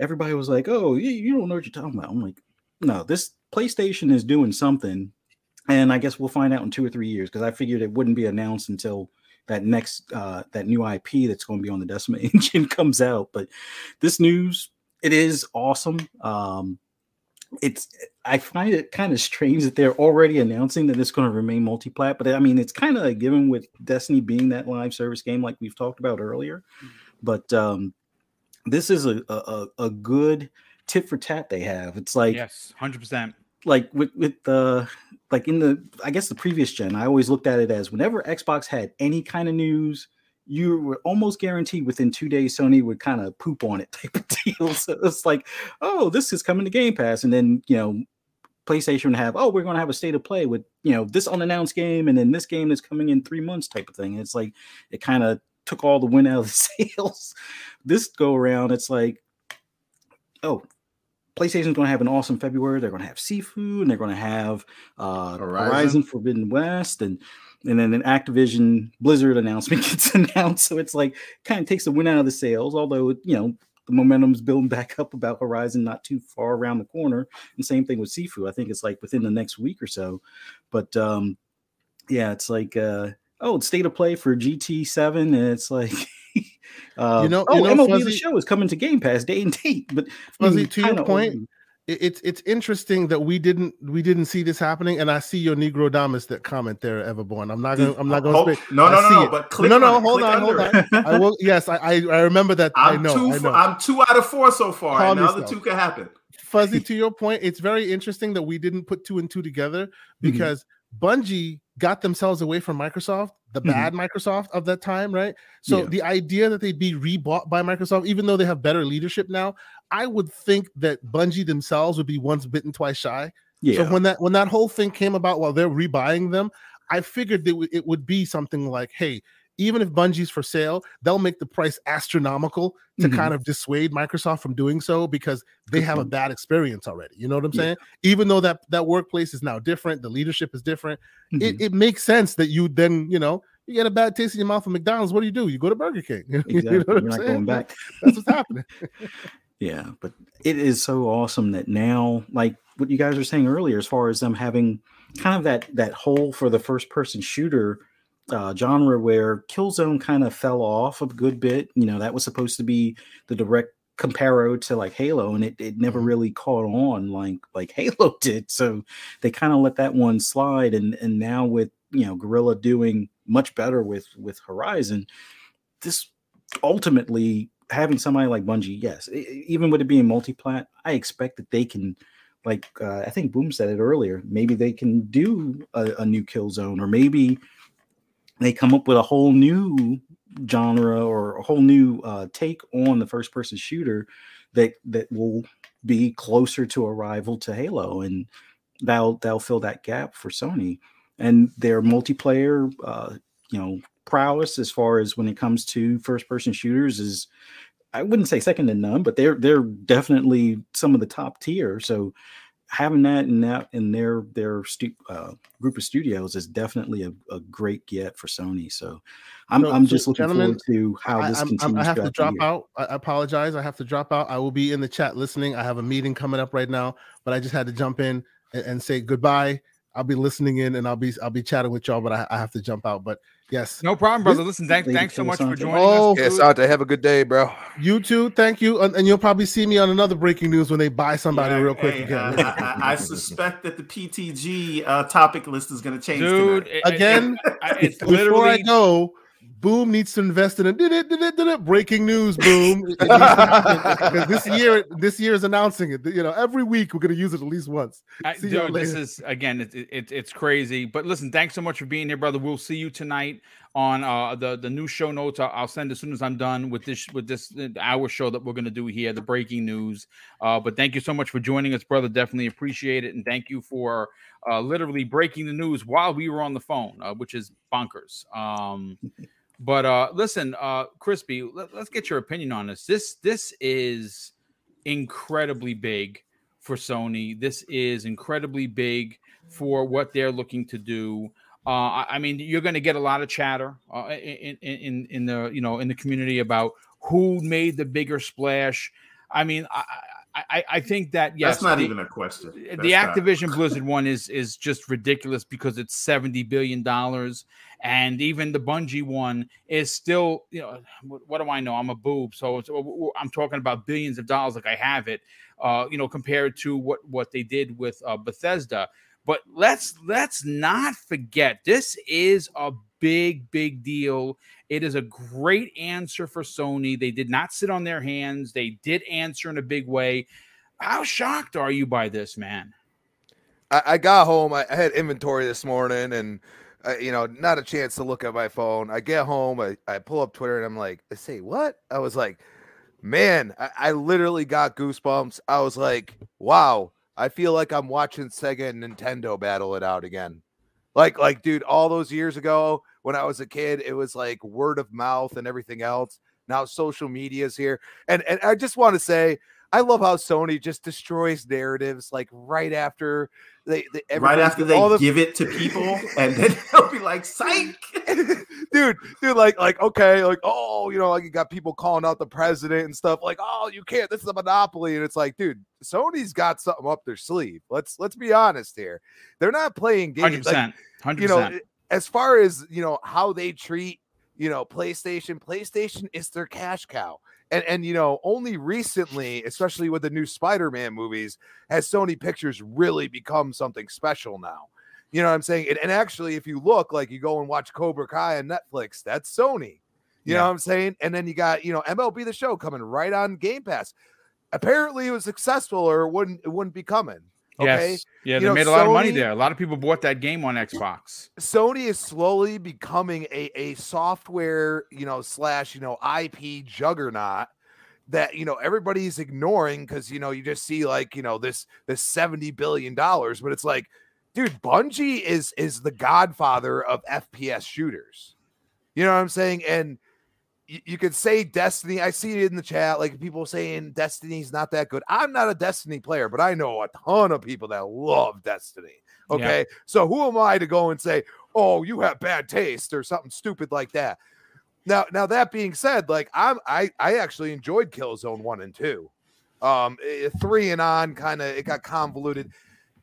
everybody was like, oh, you, you don't know what you're talking about. I'm like, no, this PlayStation is doing something. And I guess we'll find out in two or three years because I figured it wouldn't be announced until that next uh that new IP that's going to be on the Decima engine comes out. But this news, it is awesome. Um it's I find it kind of strange that they're already announcing that it's going to remain multi-plat, but I mean it's kind of a given with Destiny being that live service game like we've talked about earlier. But um this is a a, a- a good tit for tat they have. It's like yes, hundred percent. like with with the like in the I guess the previous gen, I always looked at it as whenever Xbox had any kind of news, you were almost guaranteed within two days Sony would kind of poop on it type of deal. So it's like, oh, this is coming to Game Pass, and then you know, PlayStation would have, oh, we're going to have a state of play with you know this unannounced game, and then this game that's coming in three months type of thing. It's like it kind of took all the win out of the sales. This go around, it's like, oh, PlayStation's going to have an awesome February. They're going to have Sifu, and they're going to have uh, Horizon. Horizon. Forbidden West, and and then an Activision Blizzard announcement gets announced. So it's like kind of takes the win out of the sales. Although you know the momentum's building back up about Horizon not too far around the corner, and same thing with Sifu. I think it's like within the next week or so. But um, yeah, it's like uh, oh, it's state of play for GT Seven, and it's like. Uh, You know- oh, you know, MLB the show is coming to Game Pass day and date, but Fuzzy, mm, to your point, early. it- it's it's interesting that we didn't we didn't see this happening, and I see your Negro Damas that comment there, Everborn. I'm not gonna I'm not gonna Hold- speak. no, no, no, no. But click no, no, on hold click on, hold on. I will. Yes, I I, I remember that. I I'm know. two. I know. I'm two out of four so far, Calm and the other two can happen. Fuzzy, to your point, it's very interesting that we didn't put two and two together Mm-hmm. because Bungie got themselves away from Microsoft, the Mhm. bad Microsoft of that time, right? So Yeah. the idea that they'd be rebought by Microsoft, even though they have better leadership now, I would think that Bungie themselves would be once bitten, twice shy. yeah, So when that when that whole thing came about while they're rebuying them, I figured that it would be something like, hey, even if Bungie's for sale, they'll make the price astronomical to Mhm. kind of dissuade Microsoft from doing so because they have a bad experience already. You know what I'm Yeah. saying? Even though that that workplace is now different, the leadership is different. Mhm. It, it makes sense that you then, you know, you get a bad taste in your mouth from McDonald's. What do you do? You go to Burger King. You know exactly. what I'm not saying? going back. That's what's happening. Yeah, but it is so awesome that now, like what you guys were saying earlier, as far as them having kind of that that hole for the first person shooter uh, genre where Killzone kind of fell off a good bit. You know, that was supposed to be the direct comparo to like Halo, and it, it never Mhm. really caught on like like Halo did. So they kind of let that one slide, and and now with you know Guerrilla doing much better with with Horizon, this ultimately having somebody like Bungie, yes, even with it being multi-plat, I expect that they can, like uh, I think Boom said it earlier, maybe they can do a, a new Killzone, or maybe they come up with a whole new genre or a whole new uh, take on the first-person shooter that that will be closer to a rival to Halo, and that'll that'll fill that gap for Sony and their multiplayer, uh, you know, prowess as far as when it comes to first person shooters is I wouldn't say second to none, but they're they're definitely some of the top tier. So having that in that in their their stu- uh, group of studios is definitely a, a, great get for Sony. So I'm so, I'm just looking forward to how this I, continues. I have to drop out. I apologize. I have to drop out. I will be in the chat listening. I have a meeting coming up right now, but I just had to jump in and, and say goodbye. I'll be listening in and I'll be I'll be chatting with y'all, but I, I have to jump out. But Yes. No problem, brother. Listen, thank, thanks so much for joining oh, us. Yes, out to have a good day, bro. You too. Thank you. And, and, you'll probably see me on another breaking news when they buy somebody yeah, real quick hey, again. Uh, I, I, suspect that the PTG uh, topic list is going to change. Dude, it, again, it, it, it's before literally... I go, Boom needs to invest in a did it, did it, did it, breaking news. Boom, because this year, this year is announcing it. You know, every week we're going to use it at least once. I, dude, this is again, it, it, it's crazy. But listen, thanks so much for being here, brother. We'll see you tonight on uh, the the new show notes. I'll, I'll, send as soon as I'm done with this with this uh, hour show that we're going to do here, the breaking news. Uh, but thank you so much for joining us, brother. Definitely appreciate it, and thank you for uh, literally breaking the news while we were on the phone, uh, which is bonkers. Um, but uh, listen, uh, Crispy, let, us get your opinion on this. This this is incredibly big for Sony. This is incredibly big for what they're looking to do. Uh, I, mean, you're going to get a lot of chatter uh, in, in in the you know in the community about who made the bigger splash. I mean, I, I, I think that yes, that's not the, even a question. That's the Activision not. Blizzard one is is just ridiculous because it's seventy billion dollars, and even the Bungie one is still you know what, do I know? I'm a boob, so I'm talking about billions of dollars like I have it, uh, you know, compared to what what they did with uh, Bethesda. But let's let's not forget this is a big big deal it is a great answer for Sony. They did not sit on their hands. They did answer in a big way. How shocked are you by this, man? I, I got home. I, I, had inventory this morning, and uh, you know, not a chance to look at my phone. I get home. I, I pull up Twitter, and I'm like, I say what? I was like, man, I, I literally got goosebumps. I was like, wow. I feel like I'm watching Sega and Nintendo battle it out again. Like, like, dude, all those years ago, when I was a kid, it was like word of mouth and everything else. Now social media is here. And and I just want to say I love how Sony just destroys narratives like right after they, they right after they the, give it to people, and then they'll be like, "Psych, dude, dude!" Like, like okay, like oh, you know, like you got people calling out the president and stuff. Like, oh, you can't. This is a monopoly, and it's like, dude, Sony's got something up their sleeve. Let's let's be honest here. They're not playing games. 100%, 100%. you know, as far as you know how they treat you know PlayStation, PlayStation is their cash cow. And and you know, only recently, especially with the new Spider-Man movies, has Sony Pictures really become something special now. You know what I'm saying? And, and actually, if you look, like you go and watch Cobra Kai on Netflix, that's Sony. You yeah. know what I'm saying? And then you got, you know, MLB the show coming right on Game Pass. Apparently it was successful or it wouldn't it wouldn't be coming. Okay. Yes. Yeah, you they know, made a lot of money there. A lot of people bought that game on Xbox. Sony is slowly becoming a, a software, you know, slash, you know, IP juggernaut that you know everybody's ignoring because you know you just see like you know this this 70 billion dollars, but it's like, dude, Bungie is is the godfather of FPS shooters. You know what I'm saying? And you, you could say Destiny. I see it in the chat, like people saying Destiny's not that good. I'm not a Destiny player, but I know a ton of people that love Destiny. Okay. Yeah. So who am I to go and say, oh, you have bad taste or something stupid like that? Now, now that being said, like I'm I I actually enjoyed Killzone one and two. Um eh, three and on kind of it got convoluted.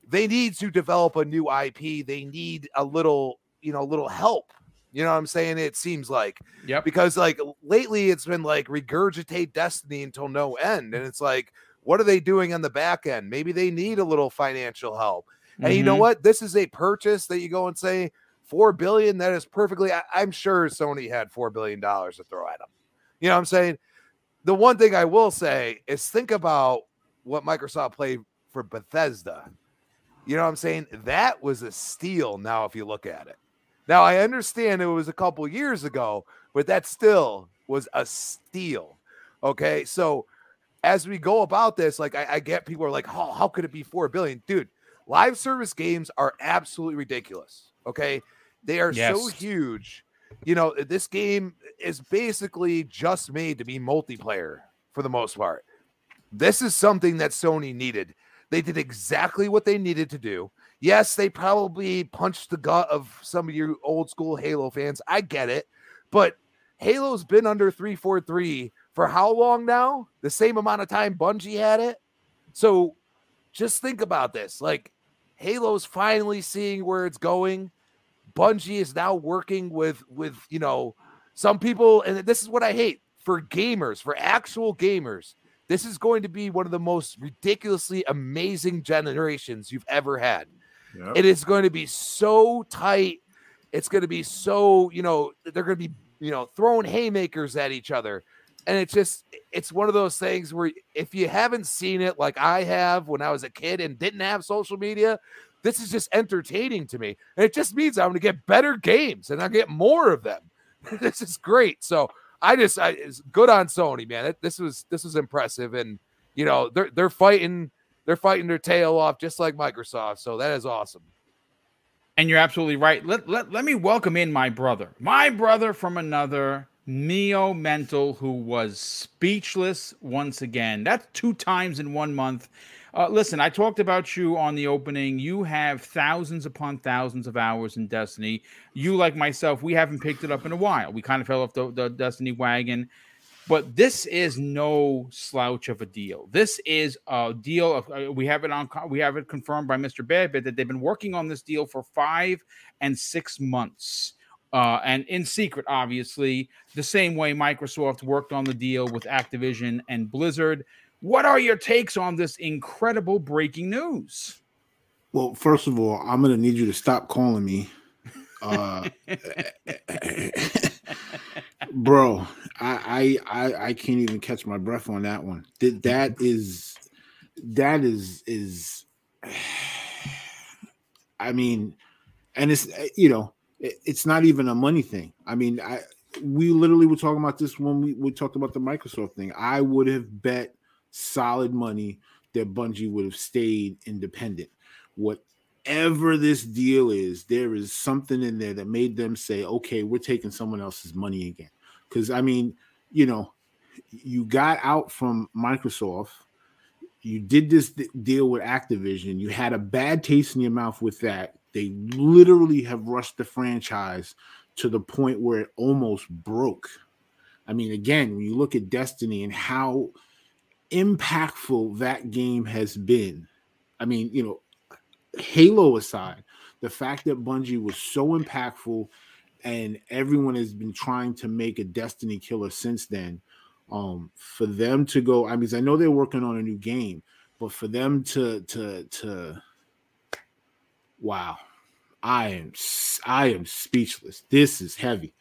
They need to develop a new IP. They need a little, you know, a little help you know what I'm saying? It seems like. yeah. Because like lately it's been like regurgitate destiny until no end. And it's like, what are they doing on the back end? Maybe they need a little financial help. And mm-hmm. you know mm-hmm. what? This is a purchase that you go and say four billion. That is perfectly. I, am sure Sony had four billion dollars to throw at them. You know what I'm saying? The one thing I will say is think about what Microsoft played for Bethesda. You know what I'm saying? That was a steal now, if you look at it. Now, I understand it was a couple years ago, but that still was a steal. Okay. So, as we go about this, like I, I get people are like, oh, how could it be four billion? Dude, live service games are absolutely ridiculous. Okay. They are yes. so huge. You know, this game is basically just made to be multiplayer for the most part. This is something that Sony needed. They did exactly what they needed to do. Yes, they probably punched the gut of some of your old school Halo fans. I get it. But Halo's been under 343 for how long now? The same amount of time Bungie had it. So just think about this. Like Halo's finally seeing where it's going. Bungie is now working with with, you know, some people and this is what I hate for gamers, for actual gamers. This is going to be one of the most ridiculously amazing generations you've ever had. Yep. It is going to be so tight. It's going to be so, you know, they're going to be, you know, throwing haymakers at each other. And it's just, it's one of those things where if you haven't seen it like I have when I was a kid and didn't have social media, this is just entertaining to me. And it just means I'm going to get better games and I get more of them. this is great. So I just, I, it's good on Sony, man. This was this was impressive, and you know they're they're fighting they're fighting their tail off just like Microsoft. So that is awesome. And you're absolutely right. Let, let, let me welcome in my brother, my brother from another, Neo Mental, who was speechless once again. That's two times in one month. Uh, listen, I talked about you on the opening. You have thousands upon thousands of hours in Destiny. You, like myself, we haven't picked it up in a while. We kind of fell off the, the Destiny wagon. But this is no slouch of a deal. This is a deal of uh, we have it on we have it confirmed by Mr. Badbit that they've been working on this deal for five and six months. Uh, and in secret, obviously, the same way Microsoft worked on the deal with Activision and Blizzard. What are your takes on this incredible breaking news? Well, first of all, I'm going to need you to stop calling me. Uh, bro, I, I I can't even catch my breath on that one. That that is that is is I mean, and it's you know, it's not even a money thing. I mean, I we literally were talking about this when we, we talked about the Microsoft thing. I would have bet solid money that Bungie would have stayed independent. Whatever this deal is, there is something in there that made them say, okay, we're taking someone else's money again. Because, I mean, you know, you got out from Microsoft, you did this deal with Activision, you had a bad taste in your mouth with that. They literally have rushed the franchise to the point where it almost broke. I mean, again, when you look at Destiny and how impactful that game has been. I mean, you know, Halo aside, the fact that Bungie was so impactful and everyone has been trying to make a Destiny killer since then. Um, for them to go, I mean, I know they're working on a new game, but for them to to to wow, I am I am speechless. This is heavy.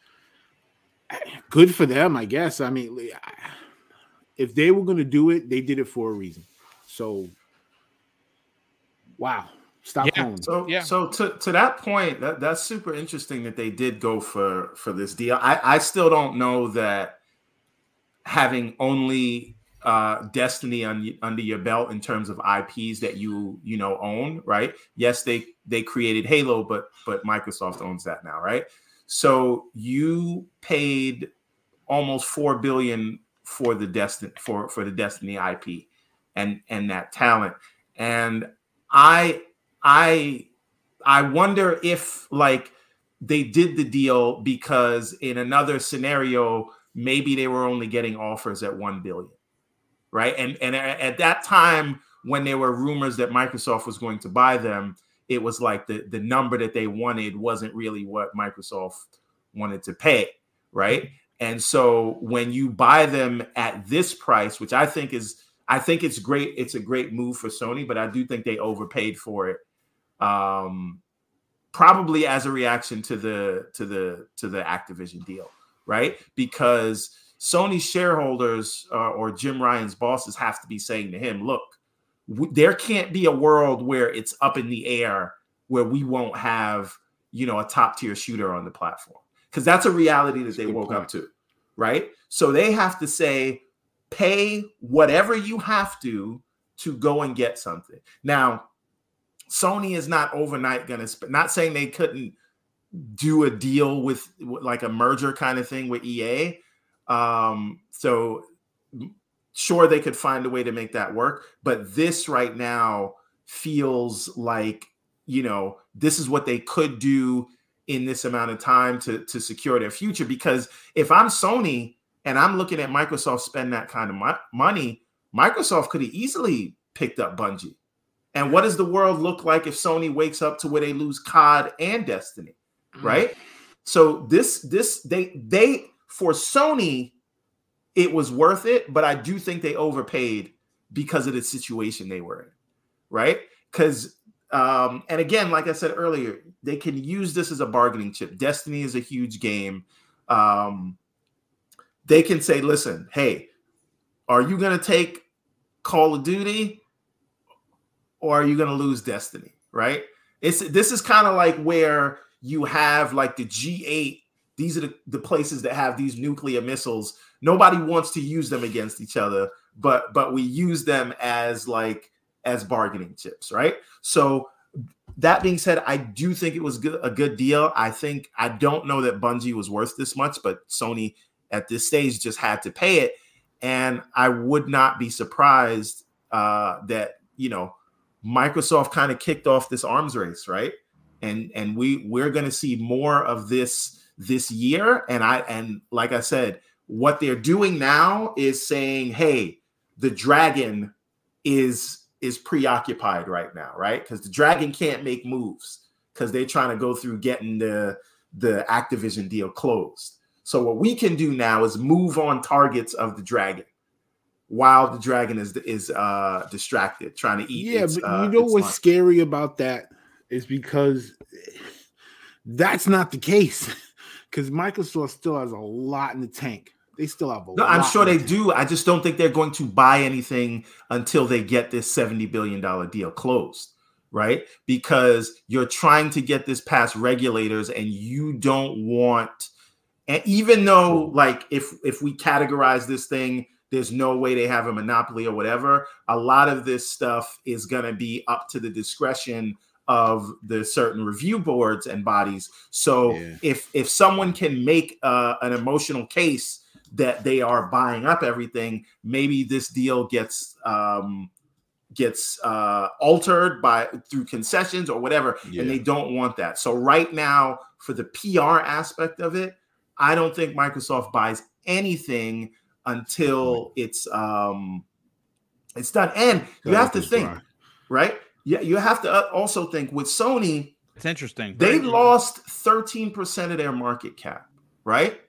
Good for them, I guess. I mean, if they were going to do it, they did it for a reason. So, wow. Stop yeah. Calling. So, yeah. so to, to that point, that, that's super interesting that they did go for for this deal. I, I still don't know that having only uh, Destiny on, under your belt in terms of IPs that you you know own, right? Yes, they they created Halo, but but Microsoft owns that now, right? So you paid almost four billion for the Destiny for for the Destiny IP and and that talent. And I I I wonder if like they did the deal because in another scenario maybe they were only getting offers at 1 billion. Right? And and at that time when there were rumors that Microsoft was going to buy them, it was like the the number that they wanted wasn't really what Microsoft wanted to pay, right? And so when you buy them at this price, which I think is I think it's great, it's a great move for Sony, but I do think they overpaid for it. Um probably as a reaction to the to the to the Activision deal, right? Because Sony shareholders uh, or Jim Ryan's bosses have to be saying to him, look, w- there can't be a world where it's up in the air where we won't have, you know, a top tier shooter on the platform. Because that's a reality that they woke point. up to, right? So they have to say, pay whatever you have to to go and get something. Now, Sony is not overnight going to spend, not saying they couldn't do a deal with with like a merger kind of thing with EA. Um, so sure they could find a way to make that work, but this right now feels like you know this is what they could do in this amount of time to to secure their future. Because if I'm Sony and I'm looking at Microsoft spend that kind of mo- money, Microsoft could have easily picked up Bungie. And what does the world look like if Sony wakes up to where they lose COD and Destiny? Mm. right? So this this they they for Sony it was worth it, but I do think they overpaid because of the situation they were in, right? Because um, and again, like I said earlier, they can use this as a bargaining chip. Destiny is a huge game. Um, they can say, "Listen, hey, are you going to take Call of Duty, or are you going to lose Destiny?" Right? It's this is kind of like where you have like the G8. These are the, the places that have these nuclear missiles. Nobody wants to use them against each other, but but we use them as like as bargaining chips, right? So that being said, I do think it was good, a good deal. I think I don't know that Bungie was worth this much, but Sony at this stage just had to pay it, and I would not be surprised uh, that you know Microsoft kind of kicked off this arms race, right? And and we we're going to see more of this this year. And I and like I said, what they're doing now is saying, hey, the dragon is is preoccupied right now, right? Because the dragon can't make moves because they're trying to go through getting the the Activision deal closed. So what we can do now is move on targets of the dragon while the dragon is is uh distracted trying to eat. Yeah, its, but uh, you know what's lunch. scary about that is because that's not the case. Because Microsoft still has a lot in the tank. They still have a No. I'm sure they do. I just don't think they're going to buy anything until they get this $70 billion deal closed, right? Because you're trying to get this past regulators and you don't want and even though like if if we categorize this thing there's no way they have a monopoly or whatever a lot of this stuff is going to be up to the discretion of the certain review boards and bodies so Yeah. if if someone can make uh, an emotional case that they are buying up everything maybe this deal gets um gets uh altered by through concessions or whatever Yeah. and they don't want that so right now for the pr aspect of it i don't think microsoft buys anything until it's um it's done and you have to think dry. right yeah you have to uh, also think with sony It's interesting. they Very- lost 13% of their market cap, right?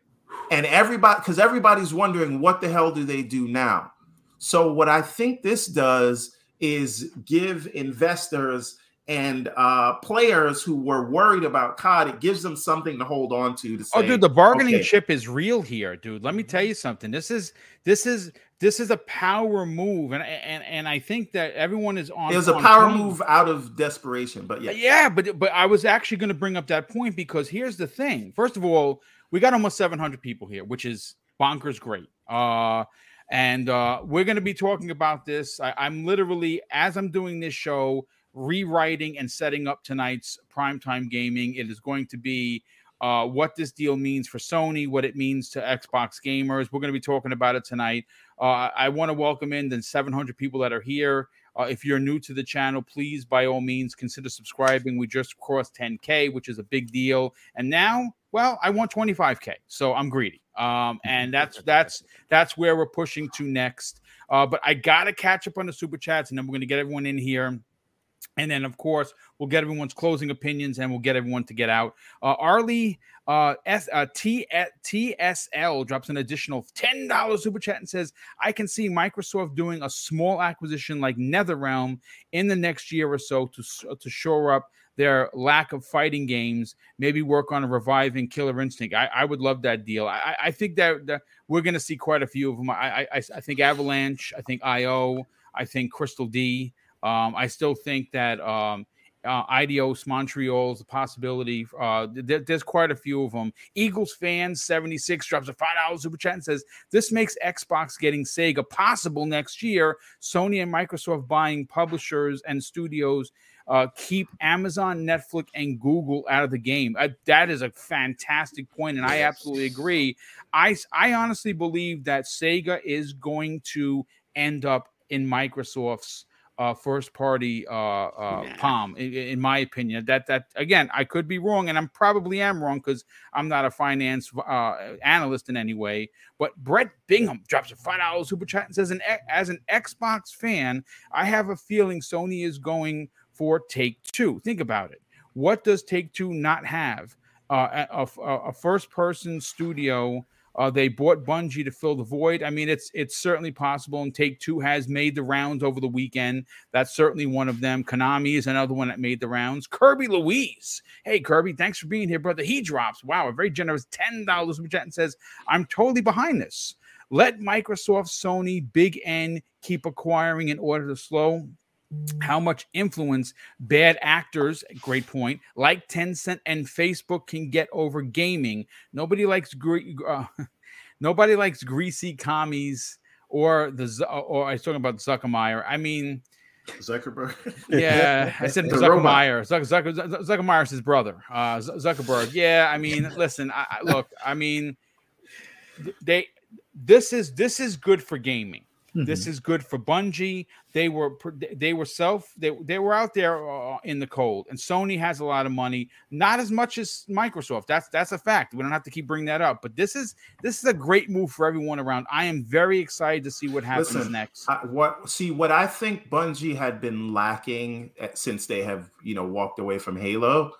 And everybody, because everybody's wondering what the hell do they do now? So, what I think this does is give investors and uh, players who were worried about COD, it gives them something to hold on to. To say, Oh, dude, the bargaining okay, chip is real here, dude. Let me tell you something. This is this is this is a power move, and and and I think that everyone is on. it was a power point. move out of desperation, but yeah, Yeah, but but I was actually going to bring up that point because here's the thing. First of all, we got almost 700 people here, which is bonkers great. Uh, and uh, we're going to be talking about this. I, I'm literally as I'm doing this show, rewriting and setting up tonight's primetime gaming. It is going to be uh, what this deal means for Sony, what it means to Xbox gamers. We're going to be talking about it tonight. Uh, I want to welcome in the 700 people that are here. Uh, if you're new to the channel, please by all means consider subscribing. We just crossed 10k, which is a big deal, and now, well, I want 25k, so I'm greedy. Um, and that's that's that's where we're pushing to next. Uh, but I gotta catch up on the super chats, and then we're gonna get everyone in here. And then, of course, we'll get everyone's closing opinions and we'll get everyone to get out. Uh, Arlie uh, S, uh, T, TSL drops an additional $10 super chat and says, I can see Microsoft doing a small acquisition like NetherRealm in the next year or so to, to shore up their lack of fighting games, maybe work on a reviving Killer Instinct. I, I would love that deal. I, I think that, that we're going to see quite a few of them. I, I, I think Avalanche, I think IO, I think Crystal D. Um, I still think that um, uh, Eidos Montreal is a possibility. Uh, there, there's quite a few of them. Eagles fans 76 drops a five dollars super chat and says this makes Xbox getting Sega possible next year. Sony and Microsoft buying publishers and studios. Uh, keep Amazon, Netflix, and Google out of the game. Uh, that is a fantastic point, and I absolutely agree. I I honestly believe that Sega is going to end up in Microsoft's uh, first party uh, uh, nah. palm, in, in, my opinion. That that again, I could be wrong, and I'm probably am wrong because I'm not a finance uh, analyst in any way. But Brett Bingham drops a five dollars super chat and says, an, "As an Xbox fan, I have a feeling Sony is going for Take Two. Think about it. What does Take Two not have? Uh, a, a, a first person studio." Uh, they bought Bungie to fill the void. I mean, it's it's certainly possible. And Take Two has made the rounds over the weekend. That's certainly one of them. Konami is another one that made the rounds. Kirby Louise, hey Kirby, thanks for being here, brother. He drops wow a very generous ten dollars chat and says, "I'm totally behind this. Let Microsoft, Sony, Big N keep acquiring in order to slow how much influence bad actors, great point, like Tencent and Facebook can get over gaming. Nobody likes uh, nobody likes greasy commies or the or I was talking about Zuckermeyer. I mean. Zuckerberg. yeah, I said Zuckermeyer. Zuck, Zuck, Zuckermeyer's his brother. Uh, Zuckerberg. Yeah, I mean, listen. I, I, look, I mean, they. This is this is good for gaming Mm-hmm. This is good for Bungie. They were they were self they, they were out there uh, in the cold, and Sony has a lot of money, not as much as Microsoft. That's that's a fact. We don't have to keep bringing that up. But this is this is a great move for everyone around. I am very excited to see what happens Listen, next. I, what see what I think Bungie had been lacking at, since they have you know walked away from Halo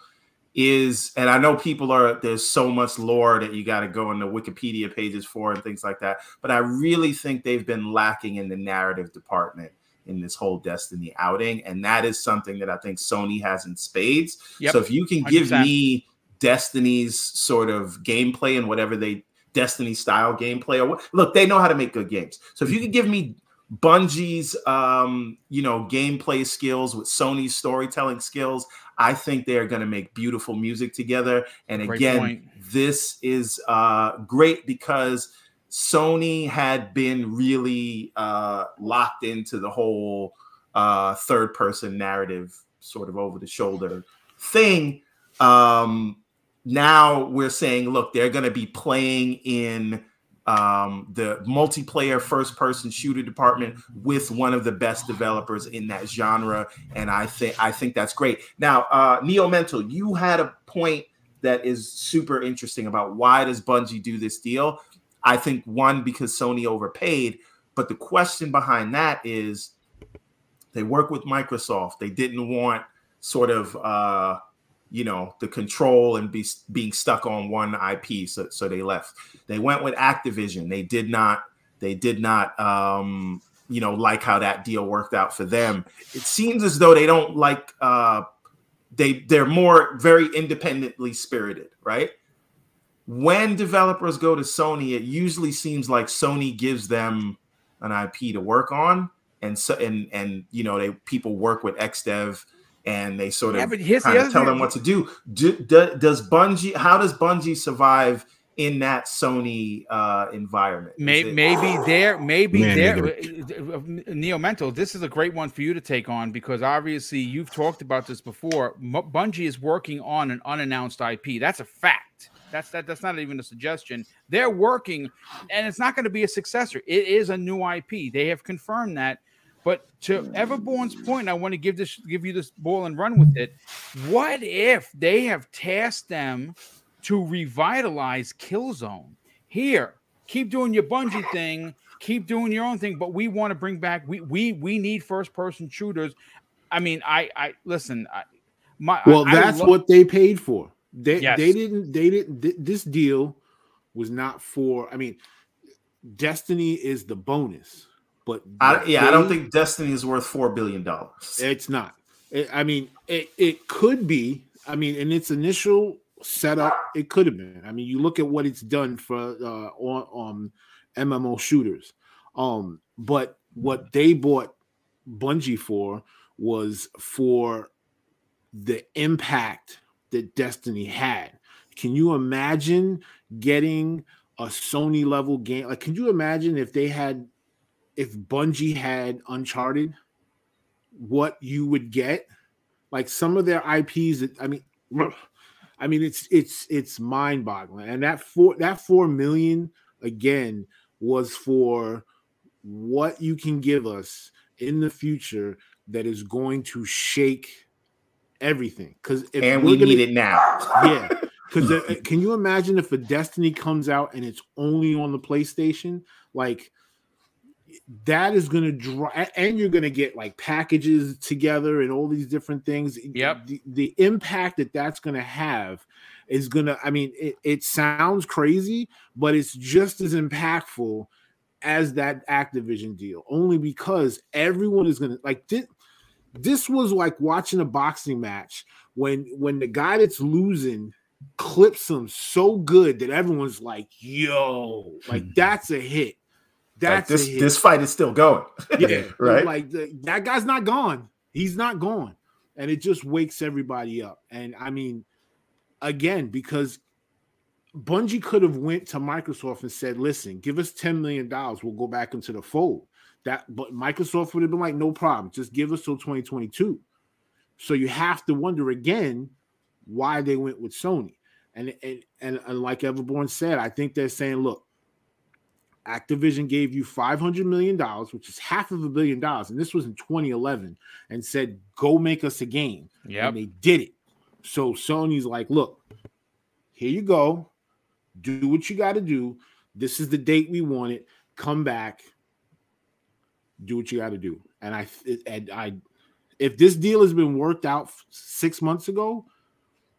is and i know people are there's so much lore that you got to go into wikipedia pages for and things like that but i really think they've been lacking in the narrative department in this whole destiny outing and that is something that i think sony has in spades yep. so if you can give 100%. me destiny's sort of gameplay and whatever they destiny style gameplay or what look they know how to make good games so if you mm-hmm. could give me Bungie's um, you know, gameplay skills with Sony's storytelling skills. I think they are going to make beautiful music together. And great again, point. this is uh, great because Sony had been really uh, locked into the whole uh, third person narrative, sort of over the shoulder thing. Um, now we're saying, look, they're going to be playing in um, the multiplayer first person shooter department with one of the best developers in that genre and i think i think that's great. Now uh neo mental you had a point that is super interesting about why does bungie do this deal? I think one because sony overpaid but the question behind that is they work with microsoft. They didn't want sort of uh you know the control and be being stuck on one IP. So so they left. They went with Activision. They did not. They did not. Um, you know, like how that deal worked out for them. It seems as though they don't like. Uh, they they're more very independently spirited, right? When developers go to Sony, it usually seems like Sony gives them an IP to work on, and so and and you know they people work with XDev and they sort yeah, of kind of tell them what to do. do, do does Bungie? How does Bungie survive in that Sony uh, environment? Maybe, it- maybe there, maybe Man, there. Uh, Neo Mental, this is a great one for you to take on because obviously you've talked about this before. M- Bungie is working on an unannounced IP. That's a fact. That's that. That's not even a suggestion. They're working, and it's not going to be a successor. It is a new IP. They have confirmed that but to Everborn's point, I want to give this give you this ball and run with it. What if they have tasked them to revitalize Killzone? Here, keep doing your Bungie thing, keep doing your own thing, but we want to bring back we we we need first person shooters. I mean, I, I listen. I, my Well, I- I that's lo- what they paid for. They Yes. they didn't they didn't th- this deal was not for I mean Destiny is the bonus, but I, yeah, I don't think Destiny is worth four billion dollars. it's not. It- I mean, it, it could be. I mean, in its initial setup, it could have been. I mean, you look at what it's done for uh, on um, MMO shooters. Um, but what they bought Bungie for was for the impact that Destiny had. Can you imagine getting a Sony level game? Like, can you imagine if they had, if Bungie had Uncharted? what you would get like some of their ips that i mean i mean it's it's it's mind-boggling and that four that four million again was for what you can give us in the future that is going to shake everything because and we gonna- need it now. yeah because uh, uh, can you imagine if a destiny comes out and it's only on the playstation like that is going to draw and you're going to get like packages together and all these different things. Yep. the, the impact that that's going to have is going to i mean it, it sounds crazy but it's just as impactful as that activision deal only because everyone is going to like this, this was like watching a boxing match when when the guy that's losing clips him so good that everyone's like yo like hmm. that's a hit Like, this this fight is still going. Yeah, Right. Like the, that guy's not gone. He's not gone, and it just wakes everybody up. And I mean, again, because Bungie could have went to Microsoft and said, "Listen, give us ten million dollars. We'll go back into the fold." That, but Microsoft would have been like, "No problem. Just give us till 2022." So you have to wonder again why they went with Sony. And and and, and like Everborn said, I think they're saying, "Look." Activision gave you $500 million, which is half of a billion dollars. And this was in 2011, and said, go make us a game. Yep. And they did it. So Sony's like, look, here you go. Do what you got to do. This is the date we want it. Come back. Do what you got to do. And I, and I, if this deal has been worked out six months ago,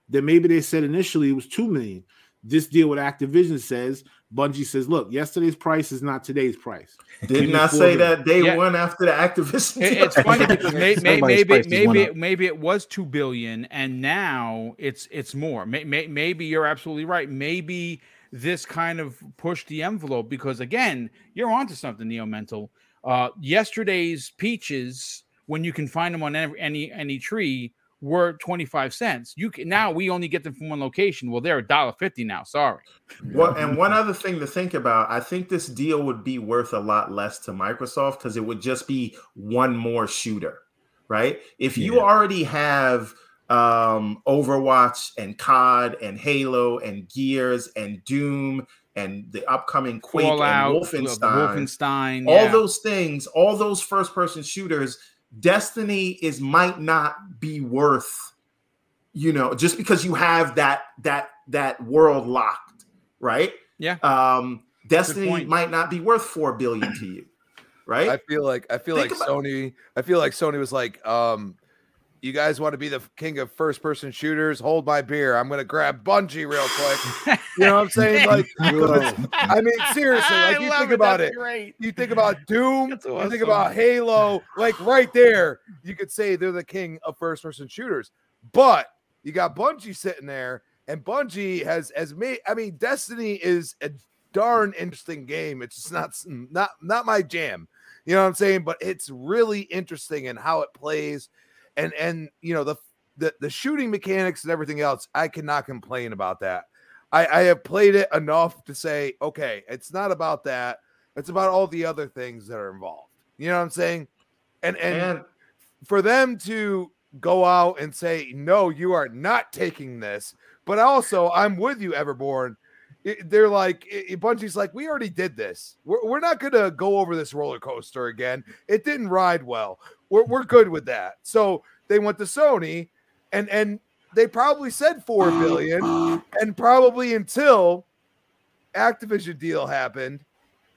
then maybe they said initially it was two million. This deal with Activision says Bungie says, look, yesterday's price is not today's price. Did not four say that day Yeah. one after the Activision. It- deal. it's funny because may, may, maybe maybe up. maybe it was two billion and now it's it's more. May, may, maybe you're absolutely right. Maybe this kind of pushed the envelope because again, you're onto something, Neo Mental. Uh, yesterday's peaches, when you can find them on any any, any tree, were 25 cents. You can now we only get them from one location. Well, they're a dollar fifty now. Sorry. Well, and one other thing to think about, I think this deal would be worth a lot less to Microsoft because it would just be one more shooter, right? If you Yeah. already have um, Overwatch and COD and Halo and Gears and Doom and the upcoming Quake Fallout, and Wolfenstein, Wolfenstein, all yeah. those things, all those first person shooters, Destiny is might not be worth, you know, just because you have that that that world locked, right? Yeah. Um Destiny might not be worth 4 billion to you, right? I feel like I feel Think like about- Sony. I feel like Sony was like, um, you guys want to be the king of first person shooters? Hold my beer. I'm gonna grab Bungie real quick. You know what I'm saying? Like, I mean, seriously, like you think about it. Great. You think about Doom, That's you think about Halo, like right there, you could say they're the king of first person shooters. But you got Bungie sitting there, and Bungie has as made I mean, Destiny is a darn interesting game. It's just not not not my jam. You know what I'm saying? But it's really interesting in how it plays and and you know the the, the shooting mechanics and everything else, I cannot complain about that. I, I have played it enough to say, okay, it's not about that. It's about all the other things that are involved. You know what I'm saying? And and, and for them to go out and say, no, you are not taking this, but also I'm with you, Everborn. It- they're like, it, Bungie's like, we already did this. We're, we're not going to go over this roller coaster again. It didn't ride well. We're, we're good with that. So they went to Sony and, and they probably said 4 billion and probably until Activision deal happened,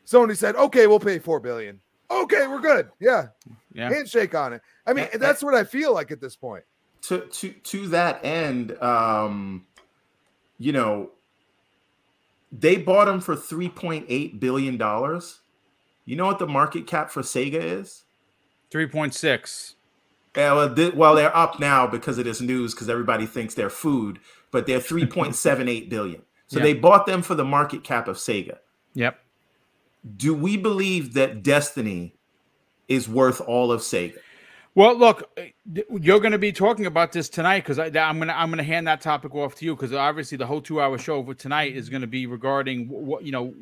Sony said, okay, we'll pay 4 billion. okay, we're good. Yeah, Yeah. handshake on it. I mean, that's what I feel like at this point. to to to that end, um, you know, they bought them for three point eight billion dollars. You know what the market cap for Sega is? 3.6. Yeah, well, thi- well, they're up now because of this news because everybody thinks they're food, but they're three point seven eight billion. So Yeah. they bought them for the market cap of Sega. Yep. Do we believe that Destiny is worth all of Sega? Well, look, uh, you're going to be talking about this tonight because I'm going to I'm going to hand that topic off to you because obviously the whole two hour show for tonight is going to be regarding what you know.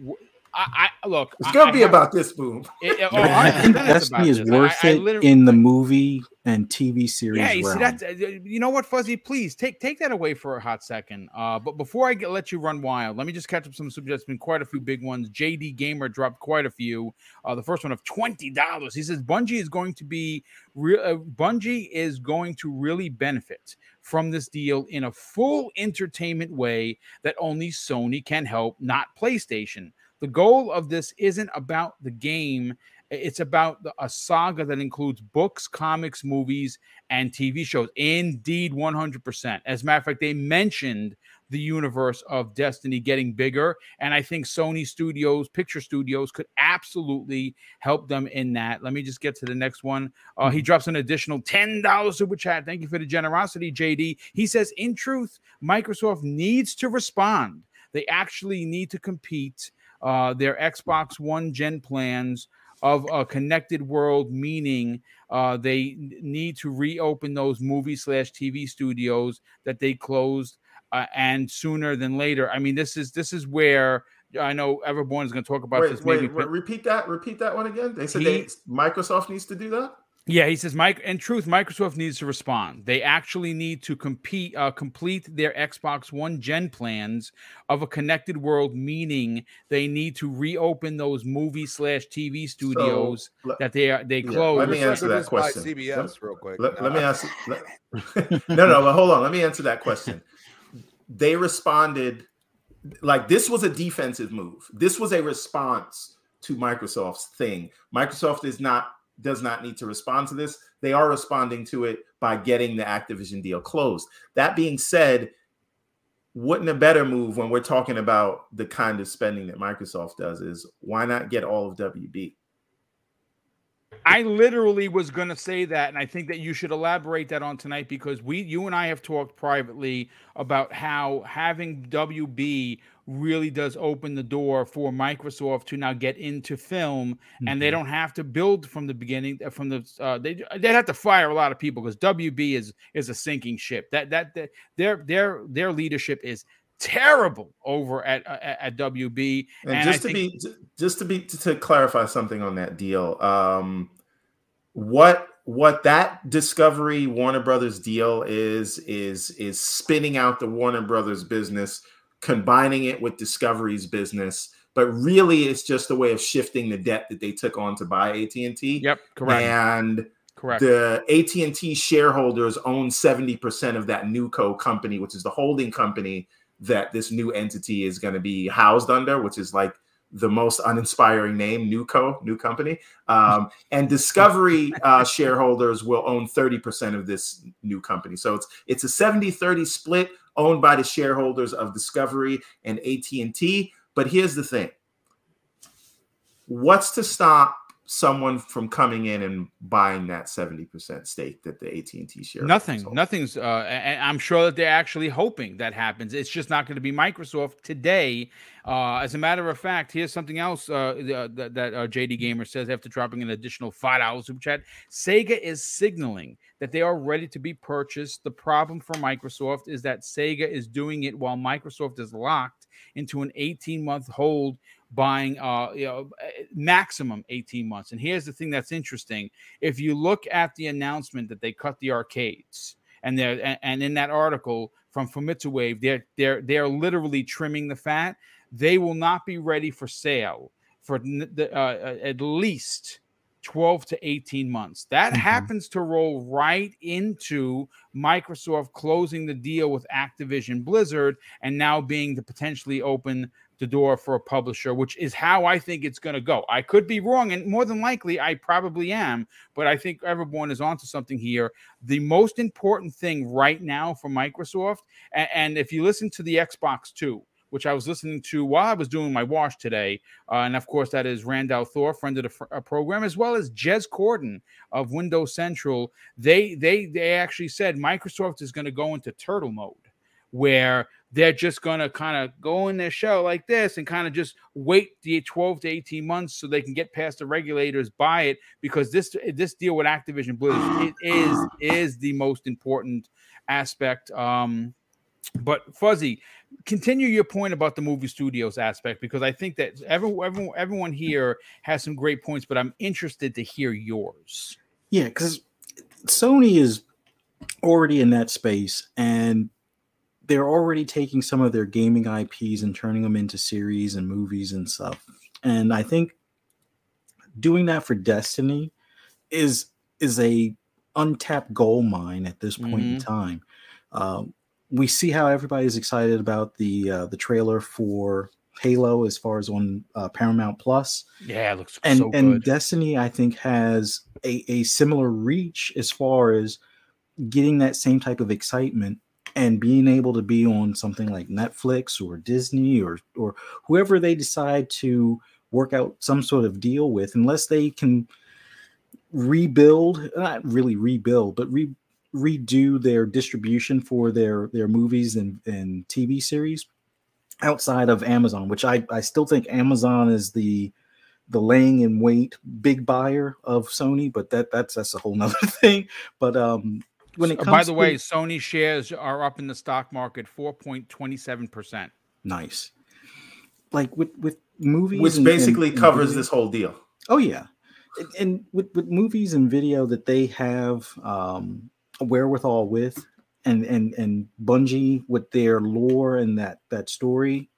Wh- I, I look. It's gonna I be have- about this, boom. it- it- oh, I think it's Destiny about is this. Worth I it literally- in the movie and TV series Yeah, you see realm. uh, You know what, Fuzzy? Please take take that away for a hot second. Uh, but before I get, let you run wild, let me just catch up some subjects. Been quite a few big ones. JD Gamer dropped quite a few. Uh, the first one of twenty dollars. He says Bungie is going to be real. Uh, Bungie is going to really benefit from this deal in a full entertainment way that only Sony can help, not PlayStation. The goal of this isn't about the game it's about the, a saga that includes books, comics, movies, and TV shows. Indeed, 100%. As a matter of fact, they mentioned the universe of Destiny getting bigger. And I think Sony Studios, Picture Studios, could absolutely help them in that. Let me just get to the next one. Uh, he drops an additional $10 super chat. Thank you for the generosity, JD. He says, in truth, Microsoft needs to respond. They actually need to compete. Uh, their Xbox One gen plans of a connected world, meaning uh, they need to reopen those movie slash TV studios that they closed, uh, and sooner than later. I mean, this is this is where I know Everborn is going to talk about Wait, this. wait, Maybe, wait, repeat that. Repeat that one again. They said He- they, Microsoft needs to do that. Yeah, he says, Mike. In truth, Microsoft needs to respond. They actually need to compete, uh, complete their Xbox One Gen plans of a connected world, meaning they need to reopen those movie slash TV studios let- that they are they Yeah, closed. let me Recycle answer that question. CBS Let- real quick. Let, No. let me ask. Let, no, no, but hold on. Let me answer that question. They responded like this was a defensive move. This was a response to Microsoft's thing. Microsoft is not does not need to respond to this. They are responding to it by getting the Activision deal closed. That being said, wouldn't a better move when we're talking about the kind of spending that Microsoft does is why not get all of WB? I literally was going to say that, and I think that you should elaborate that on tonight because we, you and I, have talked privately about how having WB really does open the door for Microsoft to now get into film, and they don't have to build from the beginning. uh, From the uh, they they have to fire a lot of people because WB is is a sinking ship. That that, that their their their leadership is terrible over at uh, at, at WB. And, And just I to be just to be to clarify something on that deal, um, what what that Discovery Warner Brothers deal is is is spinning out the Warner Brothers business, combining it with Discovery's business, but really it's just a way of shifting the debt that they took on to buy AT and T. Yep, correct, And correct. the AT and T shareholders own seventy percent of that Newco company, which is the holding company that this new entity is going to be housed under, which is like the most uninspiring name, Newco, new company. Um, and Discovery uh, shareholders will own 30% of this new company. So it's it's a 70-30 split owned by the shareholders of Discovery and AT&T. But here's the thing. What's to stop someone from coming in and buying that 70% stake that the AT&T share? Nothing, nothing's. Uh, and I'm sure that they're actually hoping that happens. It's just not going to be Microsoft today. Uh, as a matter of fact, here's something else uh, that, that uh, JD Gamer says after dropping an additional five dollars super chat. Sega is signaling that they are ready to be purchased. The problem for Microsoft is that Sega is doing it while Microsoft is locked into an 18 month hold buying uh you know maximum 18 months and here's the thing that's interesting if you look at the announcement that they cut the arcades and they're and, and in that article from Famitsu Wave, they're they're they're literally trimming the fat. They will not be ready for sale for n- the, uh, at least 12 to 18 months. That Mhm. happens to roll right into Microsoft closing the deal with Activision Blizzard and now being the potentially open the door for a publisher, which is how I think it's going to go. I could be wrong, and more than likely, I probably am. But I think Everborn is onto something here. The most important thing right now for Microsoft, and, and if you listen to the Xbox Two, which I was listening to while I was doing my wash today, uh, and of course that is Rand al Thor, friend of the fr- uh, program, as well as Jez Corden of Windows Central. They they they actually said Microsoft is going to go into turtle mode where they're just going to kind of go in their show like this and kind of just wait the 12 to 18 months so they can get past the regulators buy it because this this deal with Activision Blizzard it is is the most important aspect um but fuzzy continue your point about the movie studios aspect because i think that everyone, everyone, everyone here has some great points but i'm interested to hear yours. Yeah, because Sony is already in that space and they're already taking some of their gaming IPs and turning them into series and movies and stuff. And I think doing that for Destiny is is a untapped gold mine at this point in time. Um, we see how everybody's excited about the uh, the trailer for Halo as far as on uh, Paramount Plus yeah it looks and so and Destiny, I think, has a, a similar reach as far as getting that same type of excitement and being able to be on something like Netflix or Disney or or whoever they decide to work out some sort of deal with, unless they can rebuild, not really rebuild, but re, redo their distribution for their their movies and, and TV series outside of Amazon, which I, I still think Amazon is the the laying in wait big buyer of Sony, but that that's that's a whole nother thing. But um when it Uh, comes by the to- way sony shares are up in the stock market 4.27% nice. Like with with movies which and- basically and- and covers video- this whole deal. Oh yeah, and, and with with movies and video that they have um, a wherewithal with, and and and Bungie with their lore and that that story,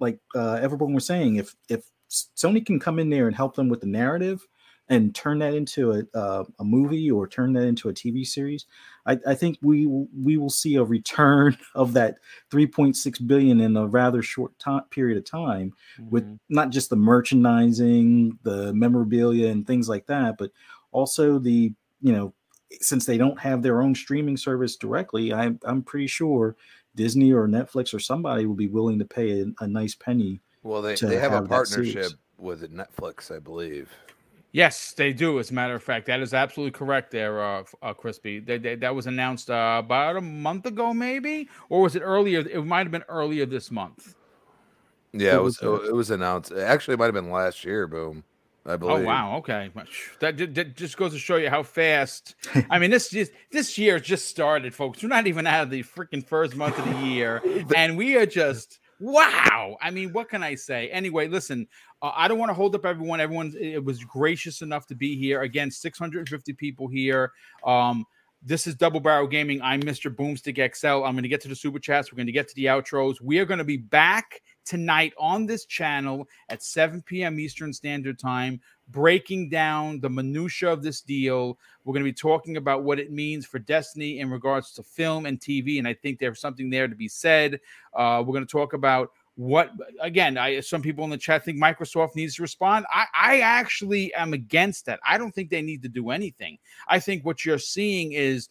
like uh, everyone was saying, if if Sony can come in there and help them with the narrative and turn that into a uh, a movie or turn that into a TV series, I, I think we will- we will see a return of that 3.6 billion in a rather short time period of time with Mm-hmm. not just the merchandising, the memorabilia, and things like that, but also the you know since they don't have their own streaming service directly, I'm I'm pretty sure Disney or Netflix or somebody will be willing to pay a, a nice penny. Well, they, they have, a have that partnership with Netflix, I believe. Yes, they do. As a matter of fact, that is absolutely correct. There, uh, uh Crispy. They, they, that was announced uh, about a month ago, maybe, or was it earlier? It might have been earlier this month. Yeah, it What was was it was announced. Actually, it might have been last year. Boom, I believe. Oh wow, okay. That, ju- that just goes to show you how fast. I mean, this just this year just started, folks. We're not even out of the freaking first month of the year, and we are just wow. I mean, what can I say? Anyway, listen, uh, I don't want to hold up everyone. Everyone it was gracious enough to be here. Again, 650 people here. Um, this is Double Barrel Gaming. I'm Mr. Boomstick XL. I'm going to get to the super chats. We're going to get to the outros. We are going to be back tonight on this channel at 7 p.m. Eastern Standard Time, breaking down the minutia of this deal. We're going to be talking about what it means for Destiny in regards to film and TV, and I think there's something there to be said. Uh, we're going to talk about what again i some people in the chat think microsoft needs to respond. I i actually am against that. I don't think they need to do anything. I think what you're seeing is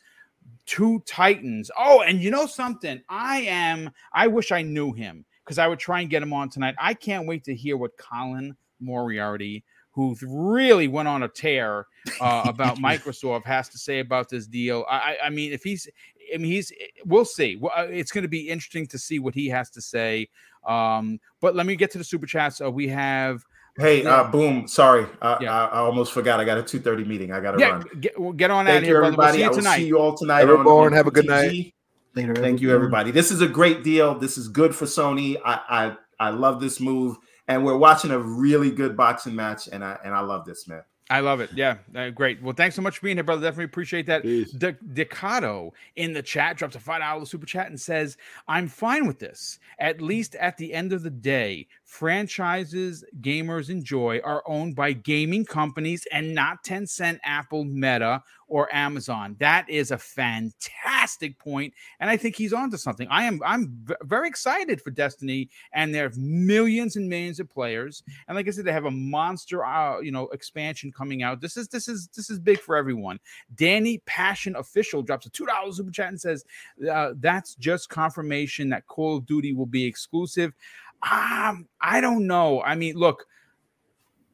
two titans. Oh and you know something? I am i wish i knew him because i would try and get him on tonight. I can't wait to hear what colin moriarty who really went on a tear uh, about microsoft has to say about this deal i i I mean if he's I mean, he's. We'll see. Uh, It's going to be interesting to see what he has to say. Um, but let me get to the super chats. Uh, we have. Hey, uh, boom. Sorry, uh, Yeah. I, I almost forgot. I got a two thirty meeting. I got to Yeah, run. get, well, get on out of Thank you, here, brother. We'll everybody. see I you will tonight. see you all tonight. on- Everyone, have a good PTG. night. Later, Thank you, everybody. This is a great deal. This is good for Sony. I, I I love this move, and we're watching a really good boxing match, and I and I love this man. I love it. Yeah, uh, great. Well, thanks so much for being here, brother. Definitely appreciate that. Peace. De- Decado in the chat drops a five dollar super chat and says, "I'm fine with this. At least at the end of the day, franchises gamers enjoy are owned by gaming companies and not Tencent, Apple, Meta, or Amazon. That is a fantastic point, and I think he's onto something. I am I'm v- very excited for Destiny, and there are millions and millions of players. And like I said, they have a monster, uh, you know, expansion coming out. This is this is this is big for everyone. Danny Passion Official drops a two dollars super chat and says, uh, "That's just confirmation that Call of Duty will be exclusive." Um, I don't know. I mean, look.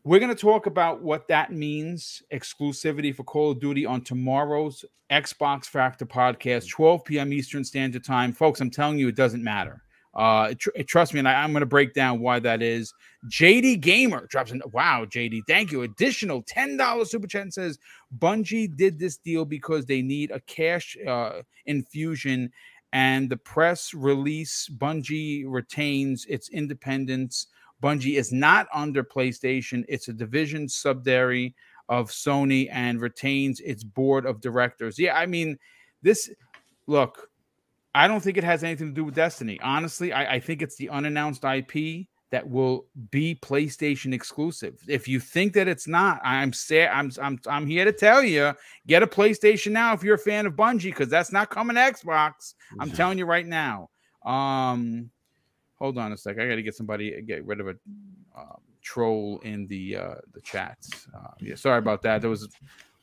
We're going to talk about what that means exclusivity for Call of Duty on tomorrow's Xbox Factor podcast, 12 p.m. Eastern Standard Time. Folks, I'm telling you, it doesn't matter. Uh, tr- trust me, and I, am going to break down why that is. JD Gamer drops in. Wow, JD, thank you. Additional $10 super chat and says Bungie did this deal because they need a cash uh, infusion and the press release Bungie retains its independence Bungie is not under PlayStation. It's a division subsidiary of Sony and retains its board of directors. Yeah, I mean, this look, I don't think it has anything to do with Destiny. Honestly, I, I think it's the unannounced IP that will be PlayStation exclusive. If you think that it's not, I'm say I'm I'm I'm here to tell you, get a PlayStation now if you're a fan of Bungie, because that's not coming to Xbox. I'm telling you right now. Um, hold on a sec. I got to get somebody get rid of a um, troll in the uh, the chats. Uh, yeah, sorry about that. There was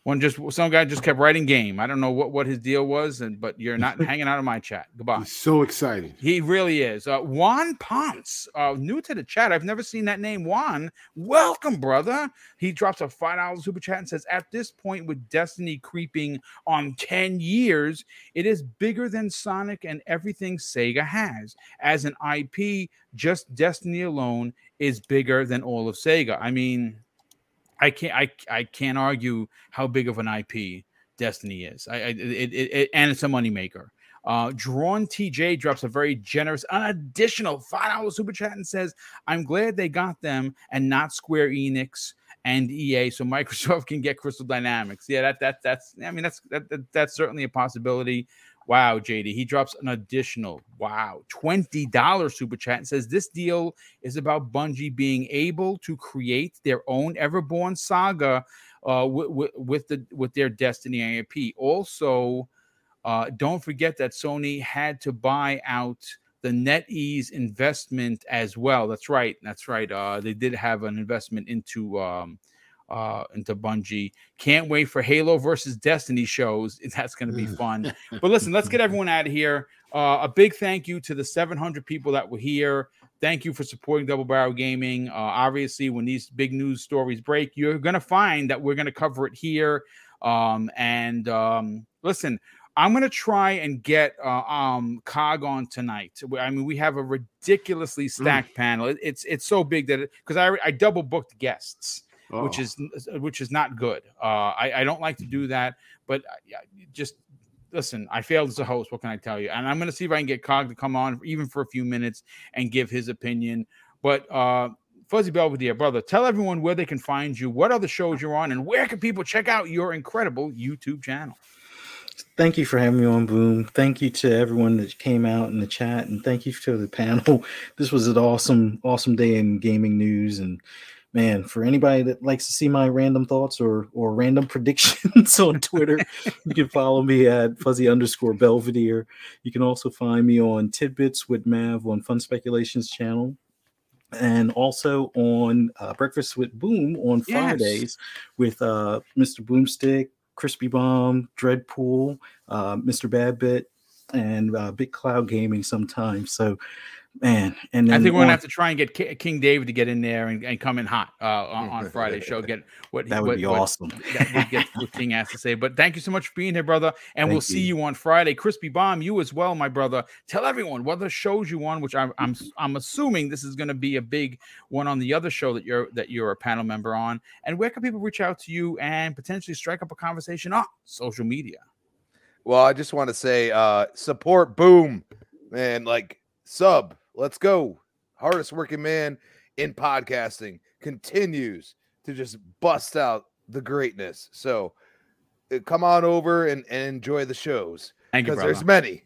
one just some guy just kept writing game. I don't know what what his deal was, and but you're not hanging out of my chat. Goodbye. He's so excited. He really is. Uh, Juan Ponce, uh, new to the chat. I've never seen that name. Juan, welcome, brother. He drops a five dollars super chat and says, "At this point, with Destiny creeping on ten years, it is bigger than Sonic and everything Sega has. As an IP, just Destiny alone is bigger than all of Sega. I mean." I can't I I can't argue how big of an IP Destiny is. I, I it, it, it, and it's a moneymaker. Uh, Drawn TJ drops a very generous, an additional five dollars super chat and says, "I'm glad they got them and not Square Enix and EA, so Microsoft can get Crystal Dynamics." Yeah, that that that's I mean that's that, that that's certainly a possibility. Wow, JD. He drops an additional, wow, $20 super chat and says this deal is about Bungie being able to create their own Everborn saga uh, w- w- with the with their Destiny IP. Also, uh, don't forget that Sony had to buy out the NetEase investment as well. That's right. That's right. Uh, they did have an investment into um, uh, into Bungie. Can't wait for Halo versus Destiny shows. That's going to be fun. but listen, let's get everyone out of here. Uh, a big thank you to the 700 people that were here. Thank you for supporting Double Barrel Gaming. Uh, obviously, when these big news stories break, you're going to find that we're going to cover it here. Um, and um, listen, I'm going to try and get uh, um, Cog on tonight. I mean, we have a ridiculously stacked mm. panel. It, it's it's so big that because I I double booked guests oh. which is which is not good. Uh, I, I don't like to do that, but just listen, I failed as a host. What can I tell you? And I'm going to see if I can get Cog to come on even for a few minutes and give his opinion. But uh, Fuzzy Belvedere, brother, tell everyone where they can find you, what other shows you're on, and where can people check out your incredible YouTube channel. Thank you for having me on, Boom. Thank you to everyone that came out in the chat, and thank you to the panel. This was an awesome, awesome day in gaming news, and man, for anybody that likes to see my random thoughts or or random predictions on Twitter, you can follow me at fuzzy underscore Belvedere. You can also find me on Tidbits with Mav on Fun Speculations channel. And also on uh, Breakfast with Boom on Fridays yes. with uh, Mr. Boomstick, Crispy Bomb, Dreadpool, uh, Mr. Badbit, and uh, Big Cloud Gaming sometimes. So man. And I think we're gonna have to try and get K- King David to get in there and, and come in hot uh, on, on Friday show. Get what that would what, be awesome. What, get what King has to say. But thank you so much for being here, brother. And thank we'll see you. you on Friday. Crispy Bomb, you as well, my brother. Tell everyone what the shows you on, which I'm I'm I'm assuming this is going to be a big one on the other show that you're that you're a panel member on. And where can people reach out to you and potentially strike up a conversation on social media? Well, I just want to say uh support boom man like sub Let's go. Hardest working man in podcasting continues to just bust out the greatness. So uh, come on over and, and enjoy the shows because there's many.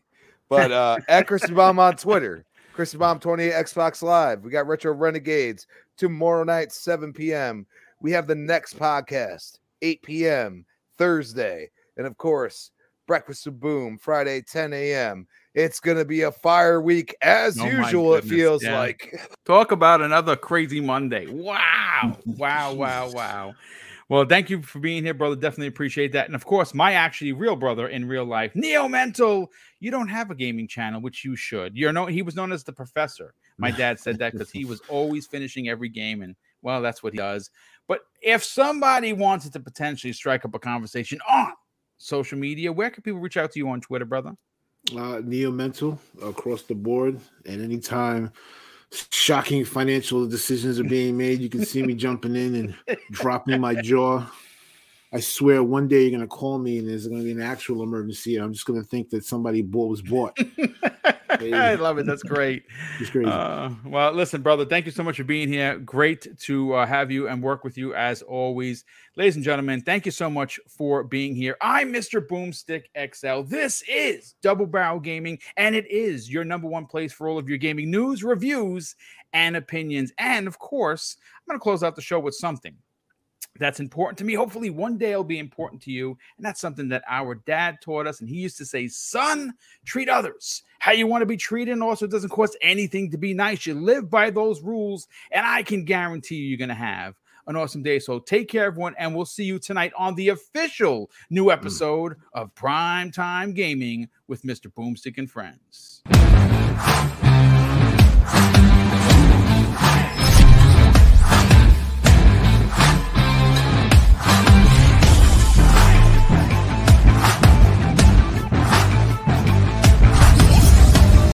But uh, at Crispy Bomb on Twitter, Crispy Bomb 28 Xbox Live. We got Retro Renegades tomorrow night, 7 p.m. We have the next podcast, 8 p.m. Thursday. And of course, Breakfast with Boom, Friday, 10 a.m. It's going to be a fire week as Oh usual, it feels yeah. like. Talk about another crazy Monday. Wow. Wow, wow, wow. Well, thank you for being here, brother. Definitely appreciate that. And of course, my actually real brother in real life, Neo Mental. You don't have a gaming channel, which you should. You're no, he was known as the professor. My dad said that because he was always finishing every game, and well, that's what he does. But if somebody wanted to potentially strike up a conversation on social media, where can people reach out to you on Twitter, brother? Uh, Neo Mental across the board. At any time, shocking financial decisions are being made, you can see me jumping in and dropping my jaw. I swear, one day you're gonna call me and there's gonna be an actual emergency, and I'm just gonna think that somebody bought was bought. I love it. That's great. It's crazy. Uh, well, listen, brother, thank you so much for being here. Great to uh, have you and work with you as always. Ladies and gentlemen, thank you so much for being here. I'm Mr. Boomstick XL. This is Double Barrel Gaming, and it is your number one place for all of your gaming news, reviews, and opinions. And of course, I'm going to close out the show with something that's important to me. Hopefully, one day it'll be important to you. And that's something that our dad taught us. And he used to say, Son, treat others how you want to be treated. And also, it doesn't cost anything to be nice. You live by those rules. And I can guarantee you, you're going to have an awesome day. So take care, everyone. And we'll see you tonight on the official new mm. episode of Prime Time Gaming with Mr. Boomstick and Friends.